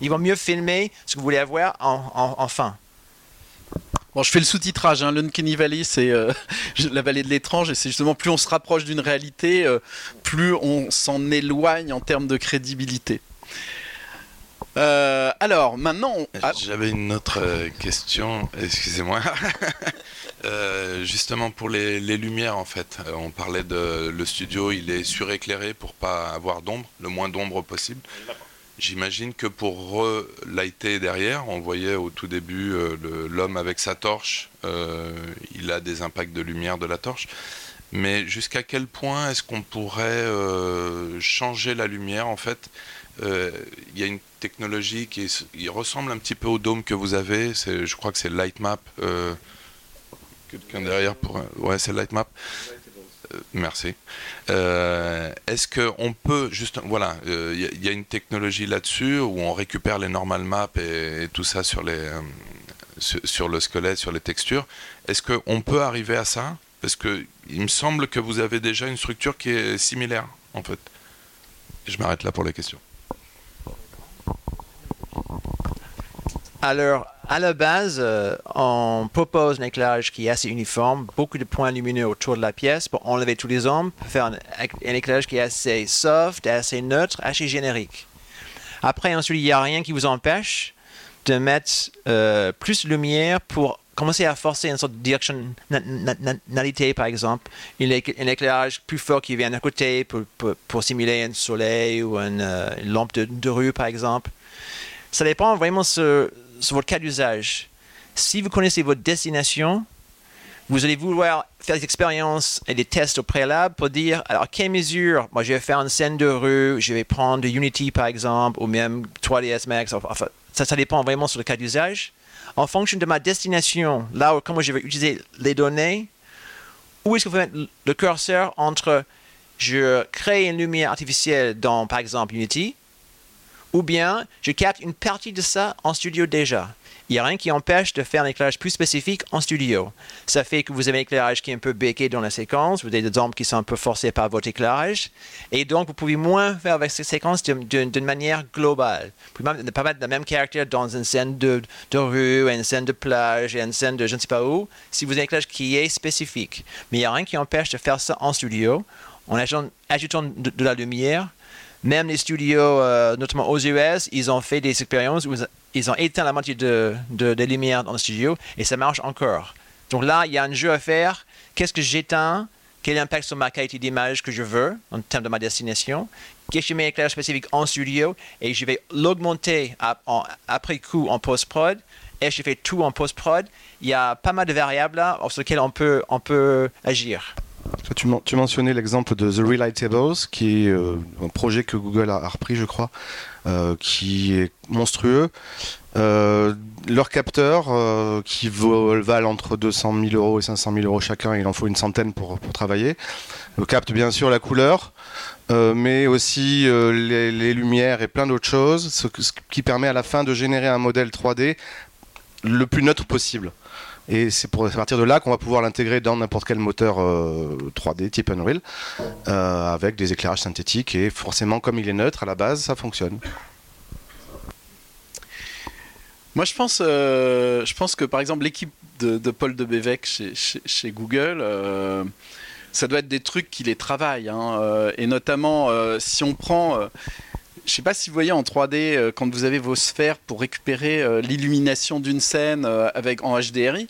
Il vaut mieux filmer ce que vous voulez avoir en, en, en fin. Bon, je fais le sous-titrage. Hein. L'Uncanny Valley, c'est euh, la vallée de l'étrange, et c'est justement plus on se rapproche d'une réalité, euh, plus on s'en éloigne en termes de crédibilité. Euh, alors, maintenant... ah, J'avais une autre euh, question, excusez-moi. Euh, justement pour les, lumières en fait, Euh, on parlait de le studio, il est suréclairé pour pas avoir d'ombre, le moins d'ombre possible. J'imagine que pour relighter derrière, on voyait au tout début euh, l'homme avec sa torche, euh, il a des impacts de lumière de la torche. Mais jusqu'à quel point est-ce qu'on pourrait euh, changer la lumière en fait Euh, Il y a une technologie qui ressemble un petit peu au dôme que vous avez. Je crois que c'est Lightmap. Euh, Quelqu'un derrière pour. Ouais, c'est Lightmap. Euh, merci. Euh, est-ce qu'on peut juste, voilà, euh, il y, a- une technologie là-dessus où on récupère les normal maps et, tout ça sur euh, sur, le squelette, sur les textures. Est-ce qu'on peut arriver à ça? Parce que il me semble que vous avez déjà une structure qui est similaire, en fait. Je m'arrête là pour les questions. Alors, à la base, euh, on propose un éclairage qui est assez uniforme, beaucoup de points lumineux autour de la pièce pour enlever tous les ombres, pour faire un, éclairage qui est assez soft, assez neutre, assez générique. Après, ensuite, il n'y a rien qui vous empêche de mettre euh, plus de lumière pour commencer à forcer une sorte de directionnalité, par exemple. Un éc- un éclairage plus fort qui vient d'un côté pour, simuler un soleil ou une, euh, lampe de rue, par exemple. Ça dépend vraiment sur, sur votre cas d'usage. Si vous connaissez votre destination, vous allez vouloir faire des expériences et des tests au préalable pour dire, alors quelle mesure, moi je vais faire une scène de rue, je vais prendre Unity par exemple, ou même 3ds Max, enfin, ça, ça dépend vraiment sur le cas d'usage. En fonction de ma destination, là où comment je vais utiliser les données, où est-ce que vous mettre le curseur entre je crée une lumière artificielle dans par exemple Unity, ou bien je capte une partie de ça en studio déjà. Il n'y a rien qui empêche de faire un éclairage plus spécifique en studio. Ça fait que vous avez un éclairage qui est un peu béqué dans la séquence, vous avez des ombres qui sont un peu forcées par votre éclairage, et donc vous pouvez moins faire avec ces séquences d'une- manière globale. Vous pouvez même ne pas mettre le même caractère dans une scène de, de rue, une scène de plage, une scène de je ne sais pas où, si vous avez un éclairage qui est spécifique. Mais il n'y a rien qui empêche de faire ça en studio, en ajoutant, de la lumière, même les studios, euh, notamment aux US, ils ont fait des expériences où ils- ont éteint la moitié de, de, des lumières dans le studio et ça marche encore. Donc là, il y a un jeu à faire. Qu'est-ce que j'éteins? Quel impact sur ma qualité d'image que je veux en termes de ma destination? Qu'est-ce que je mets éclairage spécifique en studio? Et je vais l'augmenter ap- en- après coup en post-prod et je fais tout en post-prod. Il y a pas mal de variables sur lesquelles on peut, on peut agir. Tu, men- tu mentionnais l'exemple de The Relightables, qui est euh, un projet que Google a, repris, je crois, euh, qui est monstrueux. Euh, leurs capteurs, euh, qui valent entre 200 000 euros et 500 000 euros chacun, il en faut une centaine pour, travailler, euh, captent bien sûr la couleur, euh, mais aussi les, lumières et plein d'autres choses, ce qui permet à la fin de générer un modèle 3D le plus neutre possible. Et c'est à partir de là qu'on va pouvoir l'intégrer dans n'importe quel moteur euh, 3D type Unreal, euh, avec des éclairages synthétiques. Et forcément, comme il est neutre à la base, ça fonctionne. Moi, je pense, euh, je pense que par exemple l'équipe de, Paul de Bévec chez, Google, euh, ça doit être des trucs qui les travaillent. hein, euh, et notamment, euh, si on prend, euh, je sais pas si vous voyez en 3D euh, quand vous avez vos sphères pour récupérer euh, l'illumination d'une scène euh, avec en HDRI,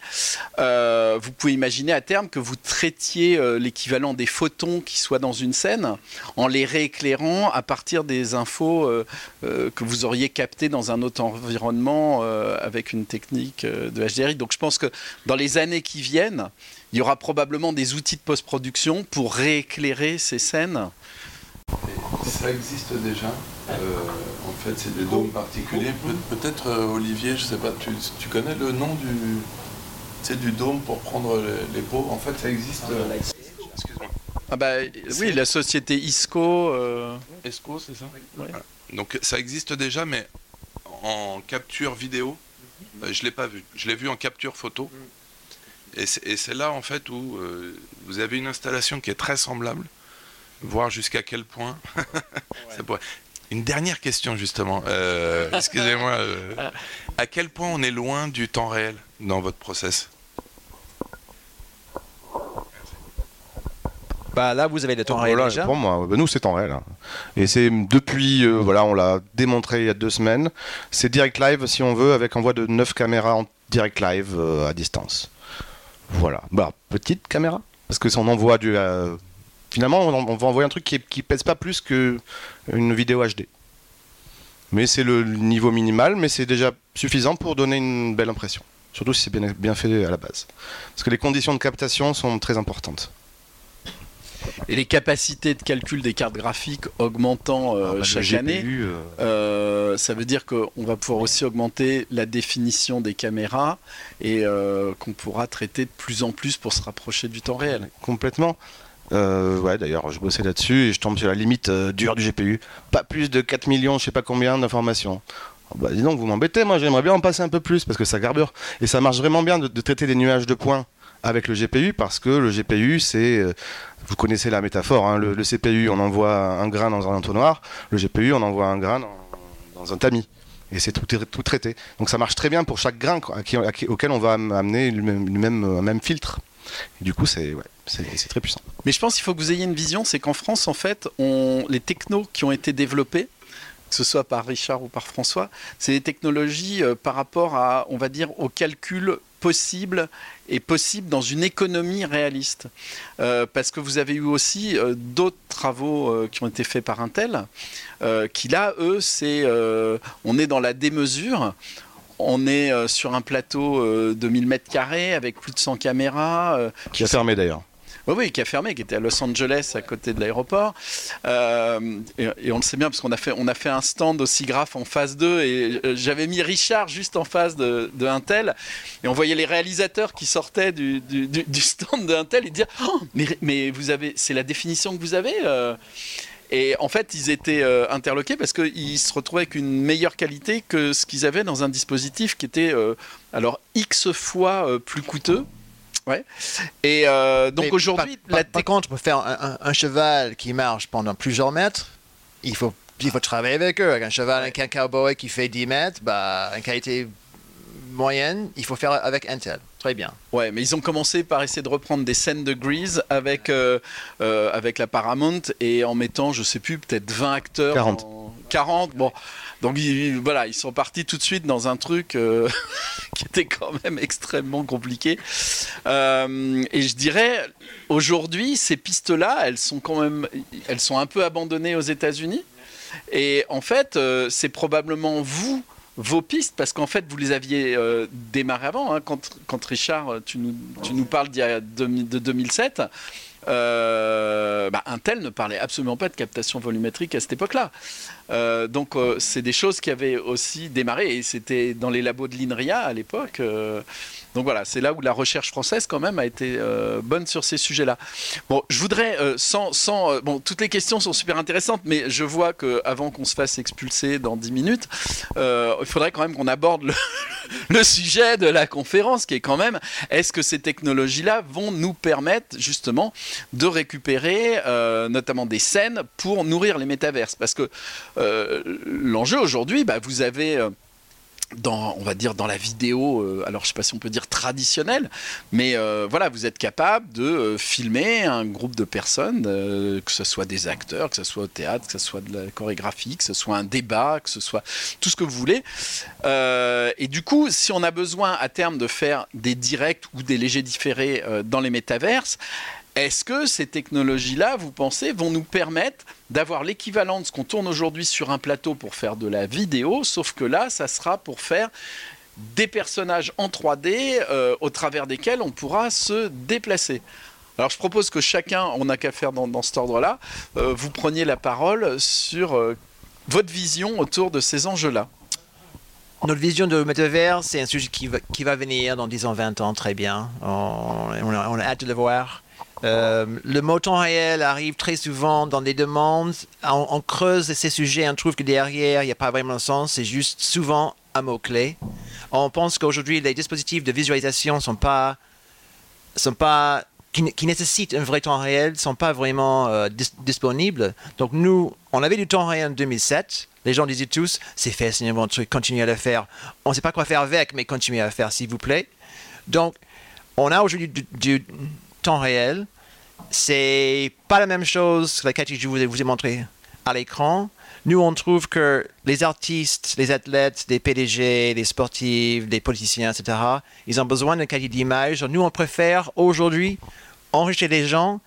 vous pouvez imaginer à terme que vous traitiez l'équivalent des photons qui soient dans une scène en les rééclairant à partir des infos que vous auriez captées dans un autre environnement avec une technique de HDRI. Donc je pense que dans les années qui viennent, il y aura probablement des outils de post-production pour rééclairer ces scènes. Ça existe déjà. Euh, en fait, c'est des dômes particuliers. Pe- Peut-être, euh, Olivier, je sais pas, tu, tu connais le nom du, du dôme pour prendre les, les pots En fait, ça existe. euh, Excuse-moi. Ah bah oui, la société ISCO. euh, Esco, c'est ça? Ouais. Voilà. Donc ça existe déjà, mais en capture vidéo, je l'ai pas vu. Je l'ai vu en capture photo. Et c'est et c'est là en fait où euh, vous avez une installation qui est très semblable, voir jusqu'à quel point. ça pourrait- Une dernière question justement. Euh, Excusez-moi. euh, à quel point on est loin du temps réel dans votre process? Bah là, vous avez le temps réel Voilà, déjà. Pour moi, bah, nous c'est temps réel. hein. Et c'est depuis, euh, voilà, on l'a démontré il y a deux semaines. C'est direct live si on veut, avec envoi de 9 caméras en direct live euh, à distance. Voilà. Bah, petite caméra. Parce que si on envoie du. euh, finalement, on, on va envoyer un truc qui, qui pèse pas plus qu'une vidéo HD. Mais c'est le niveau minimal, mais c'est déjà suffisant pour donner une belle impression. Surtout si c'est bien, bien fait à la base. Parce que les conditions de captation sont très importantes. Et les capacités de calcul des cartes graphiques augmentant euh, Ah, bah, chaque GPU, année, euh, euh, ça veut dire qu'on va pouvoir aussi augmenter la définition des caméras et euh, qu'on pourra traiter de plus en plus pour se rapprocher du temps réel. Complètement. Euh, ouais, d'ailleurs, je bossais là-dessus et je tombe sur la limite euh, dure du GPU. Pas plus de 4 millions, je sais pas combien d'informations. Oh, bah, dis donc, vous m'embêtez, moi j'aimerais bien en passer un peu plus parce que ça garbure. Et ça marche vraiment bien de, traiter des nuages de points avec le GPU parce que le GPU, c'est. euh, vous connaissez la métaphore, hein, le, CPU, on envoie un grain dans un entonnoir, le GPU, on envoie un grain dans, un tamis. Et c'est tout, tout traité. Donc ça marche très bien pour chaque grain auquel on va am- amener le même, même, filtre. Du coup, c'est ouais, c'est très puissant. Mais je pense qu'il faut que vous ayez une vision, c'est qu'en France, en fait, on, les technos qui ont été développés, que ce soit par Richard ou par François, c'est des technologies euh, par rapport à, on va dire, au calcul possible et possible dans une économie réaliste. Euh, parce que vous avez eu aussi euh, d'autres travaux qui ont été faits par Intel, qui là, eux, c'est, on est dans la démesure. On est euh, sur un plateau euh, de 1000 mètres carrés avec plus de 100 caméras. euh, Qui a fermé d'ailleurs. Oui, oui, qui a fermé, qui était à Los Angeles, à côté de l'aéroport. Euh, et, on le sait bien, parce qu'on a fait, on a fait un stand aussi graphe en phase 2, et euh, j'avais mis Richard juste en face de, de Intel, et on voyait les réalisateurs qui sortaient du, stand de Intel et dire Oh, mais, vous avez, c'est la définition que vous avez euh. Et en fait, ils étaient interloqués parce qu'ils se retrouvaient avec une meilleure qualité que ce qu'ils avaient dans un dispositif qui était alors X fois plus coûteux. Ouais. Et euh, donc aujourd'hui, par, la par- par contre, pour faire un, un- un cheval qui marche pendant plusieurs mètres, il faut, il faut travailler avec eux. Avec un cheval, avec un cowboy qui fait 10 mètres, bah, une qualité moyenne, il faut faire avec Intel. Très bien. Ouais, mais ils ont commencé par essayer de reprendre des scènes de Grease avec, euh, euh, avec la Paramount et en mettant, je sais plus, peut-être 20 acteurs. 40. en- 40, bon. Donc voilà, ils sont partis tout de suite dans un truc euh, qui était quand même extrêmement compliqué. Euh, et je dirais, aujourd'hui, ces pistes-là, elles sont quand même, elles sont un peu abandonnées aux États-Unis. Et en fait, euh, c'est probablement vous, vos pistes, parce qu'en fait, vous les aviez euh, démarrées avant. hein, quand, quand Richard, tu nous, tu nous parles d'il y a de 2007, euh, bah, Intel ne parlait absolument pas de captation volumétrique à cette époque-là. Euh, donc, euh, c'est des choses qui avaient aussi démarré, et c'était dans les labos de l'INRIA à l'époque. euh, donc voilà, c'est là où la recherche française quand même a été bonne sur ces sujets-là. Bon, je voudrais, sans, sans bon, toutes les questions sont super intéressantes, mais je vois que avant qu'on se fasse expulser dans 10 minutes, il faudrait quand même qu'on aborde le, le sujet de la conférence, qui est quand même, est-ce que ces technologies-là vont nous permettre justement de récupérer notamment des scènes pour nourrir les métaverses? Parce que l'enjeu aujourd'hui, bah, vous avez euh, dans, on va dire dans la vidéo, euh, alors je sais pas si on peut dire traditionnelle, mais euh, voilà, vous êtes capable de euh, filmer un groupe de personnes, euh, que ce soit des acteurs, que ce soit au théâtre, que ce soit de la chorégraphie, que ce soit un débat, que ce soit tout ce que vous voulez. Euh, et du coup, si on a besoin à terme de faire des directs ou des légers différés euh, dans les métaverses, est-ce que ces technologies-là, vous pensez, vont nous permettre d'avoir l'équivalent de ce qu'on tourne aujourd'hui sur un plateau pour faire de la vidéo, sauf que là, ça sera pour faire des personnages en 3D euh, au travers desquels on pourra se déplacer. Alors je propose que chacun, on n'a qu'à faire dans, cet ordre-là, euh, vous preniez la parole sur euh, votre vision autour de ces enjeux-là. Notre vision de métavers, c'est un sujet qui va, venir dans 10 ans, 20 ans, très bien. On, on a hâte de le voir. Euh, le temps réel arrive très souvent dans des demandes. On, creuse ces sujets, on trouve que derrière, il n'y a pas vraiment de sens. C'est juste souvent un mot-clé. On pense qu'aujourd'hui, les dispositifs de visualisation sont pas, sont pas, qui, nécessitent un vrai temps réel, ne sont pas vraiment euh, dis- disponibles. Donc nous, on avait du temps réel en 2007. Les gens disaient tous, c'est fascinant votre truc, continuez à le faire. On ne sait pas quoi faire avec, mais continuez à le faire, s'il vous plaît. Donc, on a aujourd'hui du temps réel c'est pas la même chose que la qualité que je vous ai, vous ai montré à l'écran. Nous, on trouve que les artistes, les athlètes, les PDG, les sportifs, les politiciens, etc., ils ont besoin d'une qualité d'image. Nous, on préfère aujourd'hui enregistrer les gens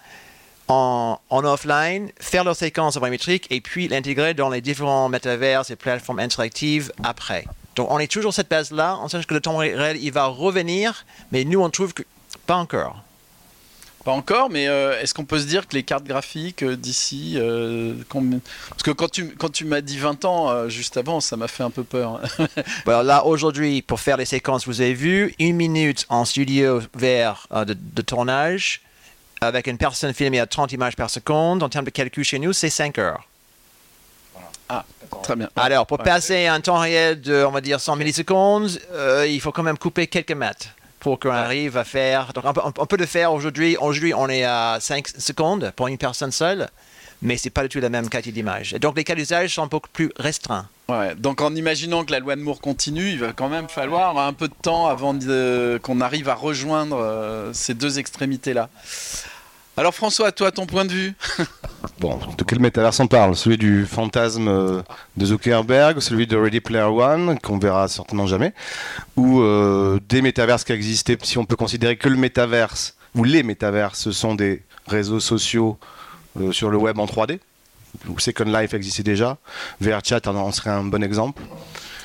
en, en offline, faire leur séquence volumétrique et puis l'intégrer dans les différents métavers et plateformes interactives après. Donc, on est toujours cette base-là. On sait que le temps réel, il va revenir, mais nous, on trouve que pas encore. Pas encore, mais euh, est-ce qu'on peut se dire que les cartes graphiques euh, d'ici. euh, combien- Parce que quand tu, quand tu m'as dit 20 ans euh, juste avant, ça m'a fait un peu peur. Là, aujourd'hui, pour faire les séquences, vous avez vu, une minute en studio vert euh, de, de tournage, avec une personne filmée à 30 images par seconde. En termes de calcul chez nous, c'est 5 heures. Très bien. Alors, pour Ouais. passer un temps réel de, on va dire, 100 millisecondes, euh, il faut quand même couper quelques mètres pour qu'on arrive à faire. Donc, on peut, on peut le faire aujourd'hui. Aujourd'hui, on est à 5 secondes pour une personne seule, mais c'est pas du tout la même qualité d'image. Et donc, les cas d'usage sont beaucoup plus restreints. Ouais, donc en imaginant que la loi de Moore continue, il va quand même falloir un peu de temps avant qu'on arrive à rejoindre euh, ces deux extrémités-là. Alors François, toi, ton point de vue Bon, de quel métaverse on parle? Celui du fantasme euh, de Zuckerberg, celui de Ready Player One, qu'on verra certainement jamais, ou euh, des métaverses qui existaient, si on peut considérer que le métaverse, ou les métaverses, ce sont des réseaux sociaux euh, sur le web en 3D, où Second Life existait déjà, VRChat en serait un bon exemple.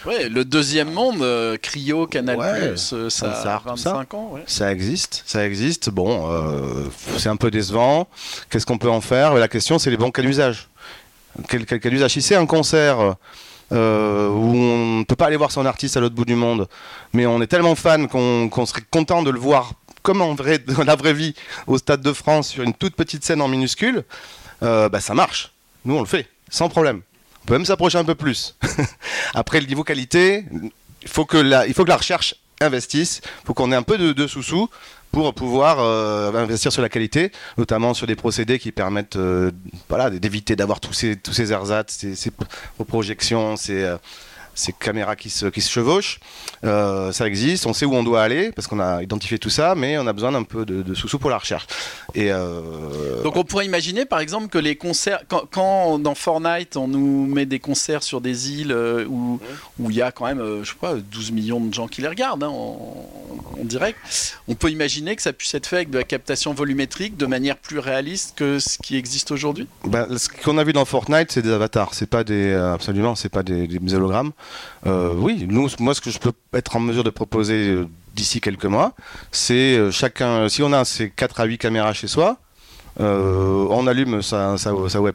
Ouais, le deuxième monde, euh, Cryo, Canal+, Ouais, euh, ça a Pulsar, tout ça. 25 ans. ouais. Ça existe, ça existe. Bon, euh, c'est un peu décevant. Qu'est-ce qu'on peut en faire? La question, c'est les bons cas d'usage. Quel, quel cas d'usage Si c'est un concert euh, où on ne peut pas aller voir son artiste à l'autre bout du monde, mais on est tellement fan qu'on serait content de le voir comme en vrai, dans la vraie vie, au Stade de France, sur une toute petite scène en minuscule, euh, bah, ça marche. Nous, on le fait, sans problème. On peut même s'approcher un peu plus. Après, le niveau qualité, il faut que la, recherche investisse, il faut qu'on ait un peu de, sous-sous pour pouvoir euh, investir sur la qualité, notamment sur des procédés qui permettent euh, d'éviter d'avoir tous ces, tous ces ces, ces projections, ces, euh, ces caméras qui se, qui se chevauchent. Euh, ça existe, on sait où on doit aller parce qu'on a identifié tout ça, mais on a besoin d'un peu de, de sous-sous pour la recherche. Et euh, Donc on pourrait imaginer par exemple que les concerts, quand, quand dans Fortnite on nous met des concerts sur des îles euh, où où il y a quand même, je sais pas, 12 millions de gens qui les regardent hein, en, en direct, on peut imaginer que ça puisse être fait avec de la captation volumétrique de manière plus réaliste que ce qui existe aujourd'hui? Bah, ce qu'on a vu dans Fortnite, c'est des avatars, c'est pas des absolument, c'est pas des, des hologrammes. Euh, oui, nous, moi, ce que je peux être en mesure de proposer euh, d'ici quelques mois, c'est euh, chacun, si on a ces 4 à 8 caméras chez soi, on allume sa, web,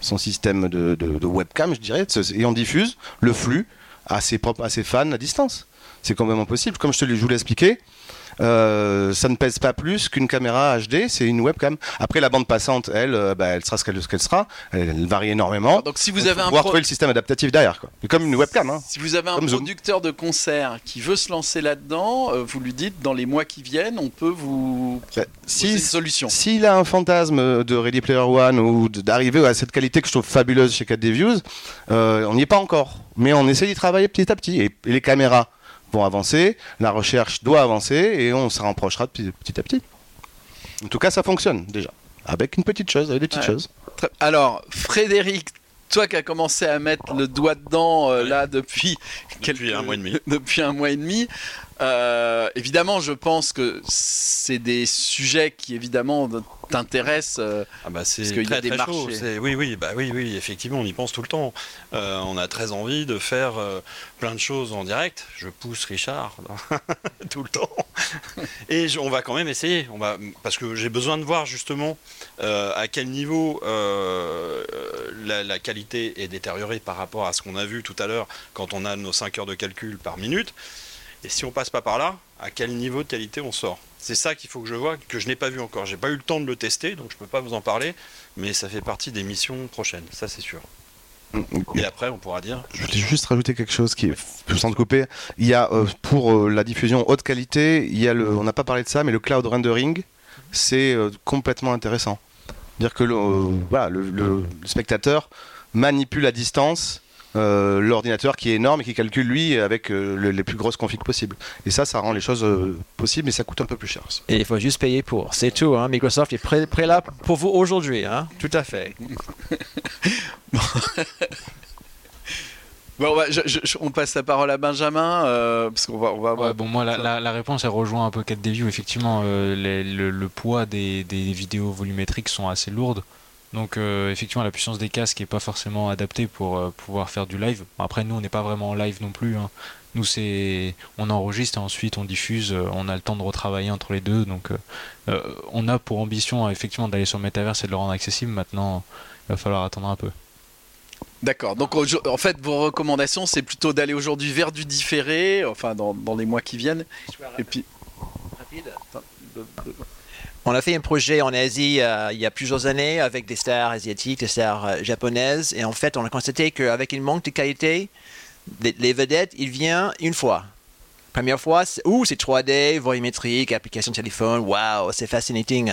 son, système de, webcam, je dirais, et on diffuse le flux à ses, propres, à ses fans à distance. C'est complètement possible. Comme je, te, je vous l'ai expliqué, euh, ça ne pèse pas plus qu'une caméra HD, c'est une webcam. Après, la bande passante, elle, euh, bah, elle sera ce qu'elle sera. Elle, elle varie énormément. Donc si vous Donc, avez un pro- trouver le système adaptatif derrière. Quoi. Comme une webcam. Hein. si vous avez un Comme Zoom. producteur de concert qui veut se lancer là-dedans, euh, vous lui dites dans les mois qui viennent, on peut vous Bah, si, une solution. S'il a un fantasme de Ready Player One ou d'arriver à cette qualité que je trouve fabuleuse chez 4D Views, on n'y est pas encore. Mais on essaie d'y travailler petit à petit. Et, et les caméras vont avancer, la recherche doit avancer et on se rapprochera de petit, à petit. En tout cas, ça fonctionne déjà. Avec une petite chose, avec des petites Ouais. choses. Alors, Frédéric, toi qui as commencé à mettre le doigt dedans euh, là depuis, Depuis un mois et demi. depuis un mois et demi, euh, évidemment, je pense que c'est des sujets qui évidemment t'intéressent. euh, Ah bah c'est Parce qu'il y a des très chaud. marchés. C'est- Oui oui bah oui oui effectivement on y pense tout le temps. Euh, on a très envie de faire plein de choses en direct. Je pousse Richard tout le temps. Et je- on va quand même essayer. On va parce que j'ai besoin de voir justement à quel niveau la, la qualité est détériorée par rapport à ce qu'on a vu tout à l'heure quand on a nos 5 heures de calcul par minute. Et si on passe pas par là, à quel niveau de qualité on sort? C'est ça qu'il faut que je vois, que je n'ai pas vu encore. J'ai pas eu le temps de le tester, donc je peux pas vous en parler, mais ça fait partie des missions prochaines, ça c'est sûr. Et après, on pourra dire. Je voulais juste rajouter quelque chose qui est sans te couper. Il y a euh, pour euh, la diffusion haute qualité, il y a le, on n'a pas parlé de ça, mais le cloud rendering, c'est euh, complètement intéressant. Dire que le, voilà, le spectateur manipule à distance euh, l'ordinateur qui est énorme et qui calcule lui avec euh, le- les plus grosses configs possibles. Et ça, ça rend les choses euh, possibles, mais ça coûte un peu plus cher. Et il faut juste payer pour. C'est tout. Hein. Microsoft est prêt, prêt là pour vous aujourd'hui. Hein. Tout à fait. Bon, ouais, je- je- je- on passe la parole à Benjamin, euh, parce qu'on va, on va avoir- Ouais, bon, moi, la, la- la réponse, elle rejoint un peu 4DView. Effectivement, euh, les- le, le poids des, des vidéos volumétriques sont assez lourdes. Donc, euh, effectivement, la puissance des casques n'est pas forcément adaptée pour euh, pouvoir faire du live. Après, nous, on n'est pas vraiment en live non plus. hein. Nous, c'est on enregistre et ensuite on diffuse. euh, on a le temps de retravailler entre les deux. Donc, euh, euh, on a pour ambition, effectivement, d'aller sur le Metaverse et de le rendre accessible. Maintenant, il va falloir attendre un peu. D'accord. Donc en fait, vos recommandations, c'est plutôt d'aller aujourd'hui vers du différé, enfin dans, dans les mois qui viennent. Et puis. On a fait un projet en Asie euh, il y a plusieurs années avec des stars asiatiques, des stars euh, japonaises. Et en fait, on a constaté qu'avec une manque de qualité, les, vedettes, ils viennent une fois. Première fois, c'est, ouh, c'est 3D, volumétrique, application de téléphone, waouh, c'est fascinating.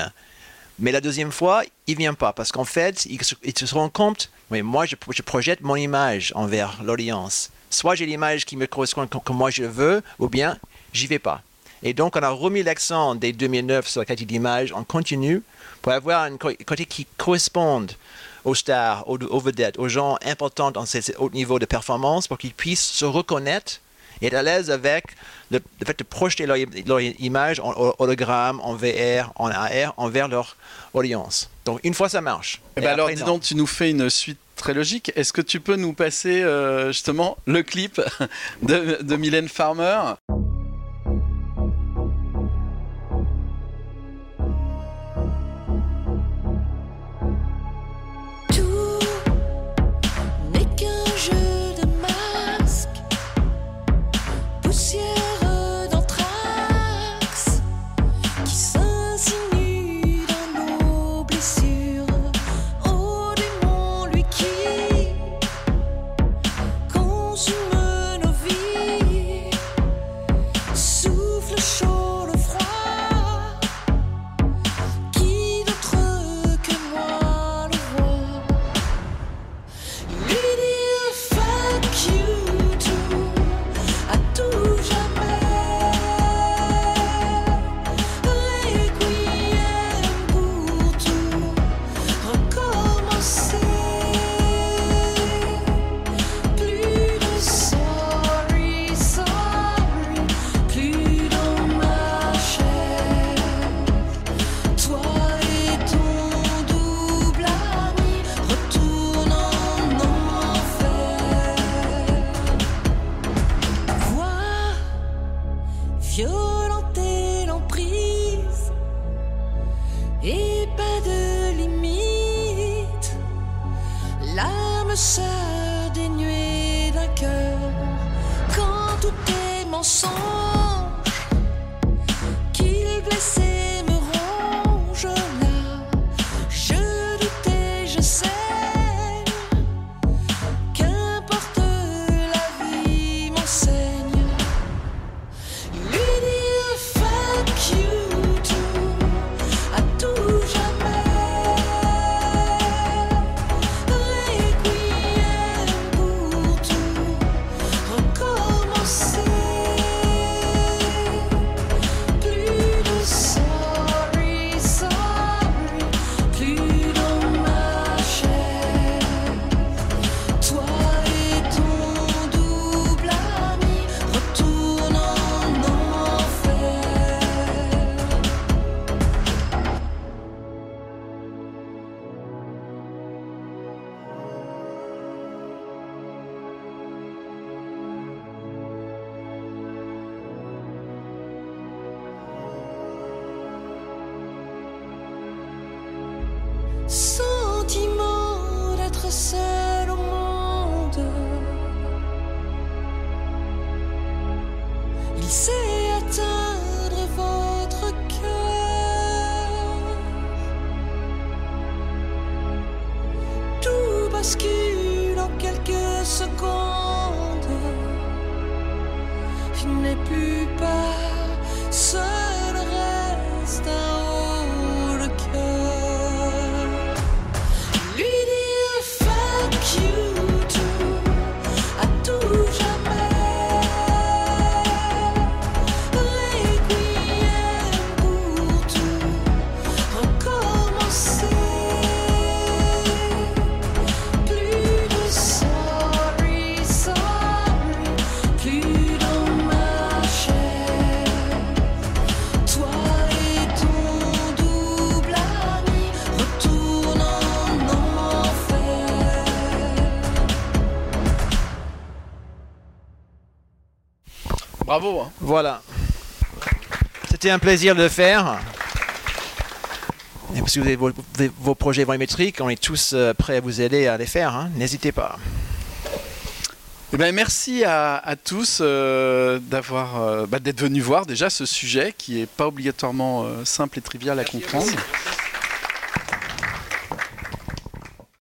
Mais la deuxième fois, il ne vient pas parce qu'en fait, il se, il se rend compte, oui, moi, je, je projette mon image envers l'audience. Soit j'ai l'image qui me correspond comme, moi je veux, ou bien j'y vais pas. Et donc, on a remis l'accent dès 2009 sur la qualité d'image en continu pour avoir une co- qualité qui corresponde aux stars, aux, aux vedettes, aux gens importants dans ces, ces hauts niveaux de performance pour qu'ils puissent se reconnaître et être à l'aise avec le, le fait de projeter leur, leur image en ho- hologramme, en VR, en AR, envers leur audience. Donc, une fois, ça marche. Eh Et ben alors, après, dis donc, tu nous fais une suite très logique. Est-ce que tu peux nous passer euh, justement le clip de, de Mylène Farmer? Bravo. hein. Voilà. C'était un plaisir de le faire. Et si vous avez vos, vos projets volumétriques, on est tous euh, prêts à vous aider à les faire. hein. N'hésitez pas. Eh ben, merci à, à tous euh, d'avoir, euh, bah, d'être venus voir déjà ce sujet qui n'est pas obligatoirement euh, simple et trivial à comprendre.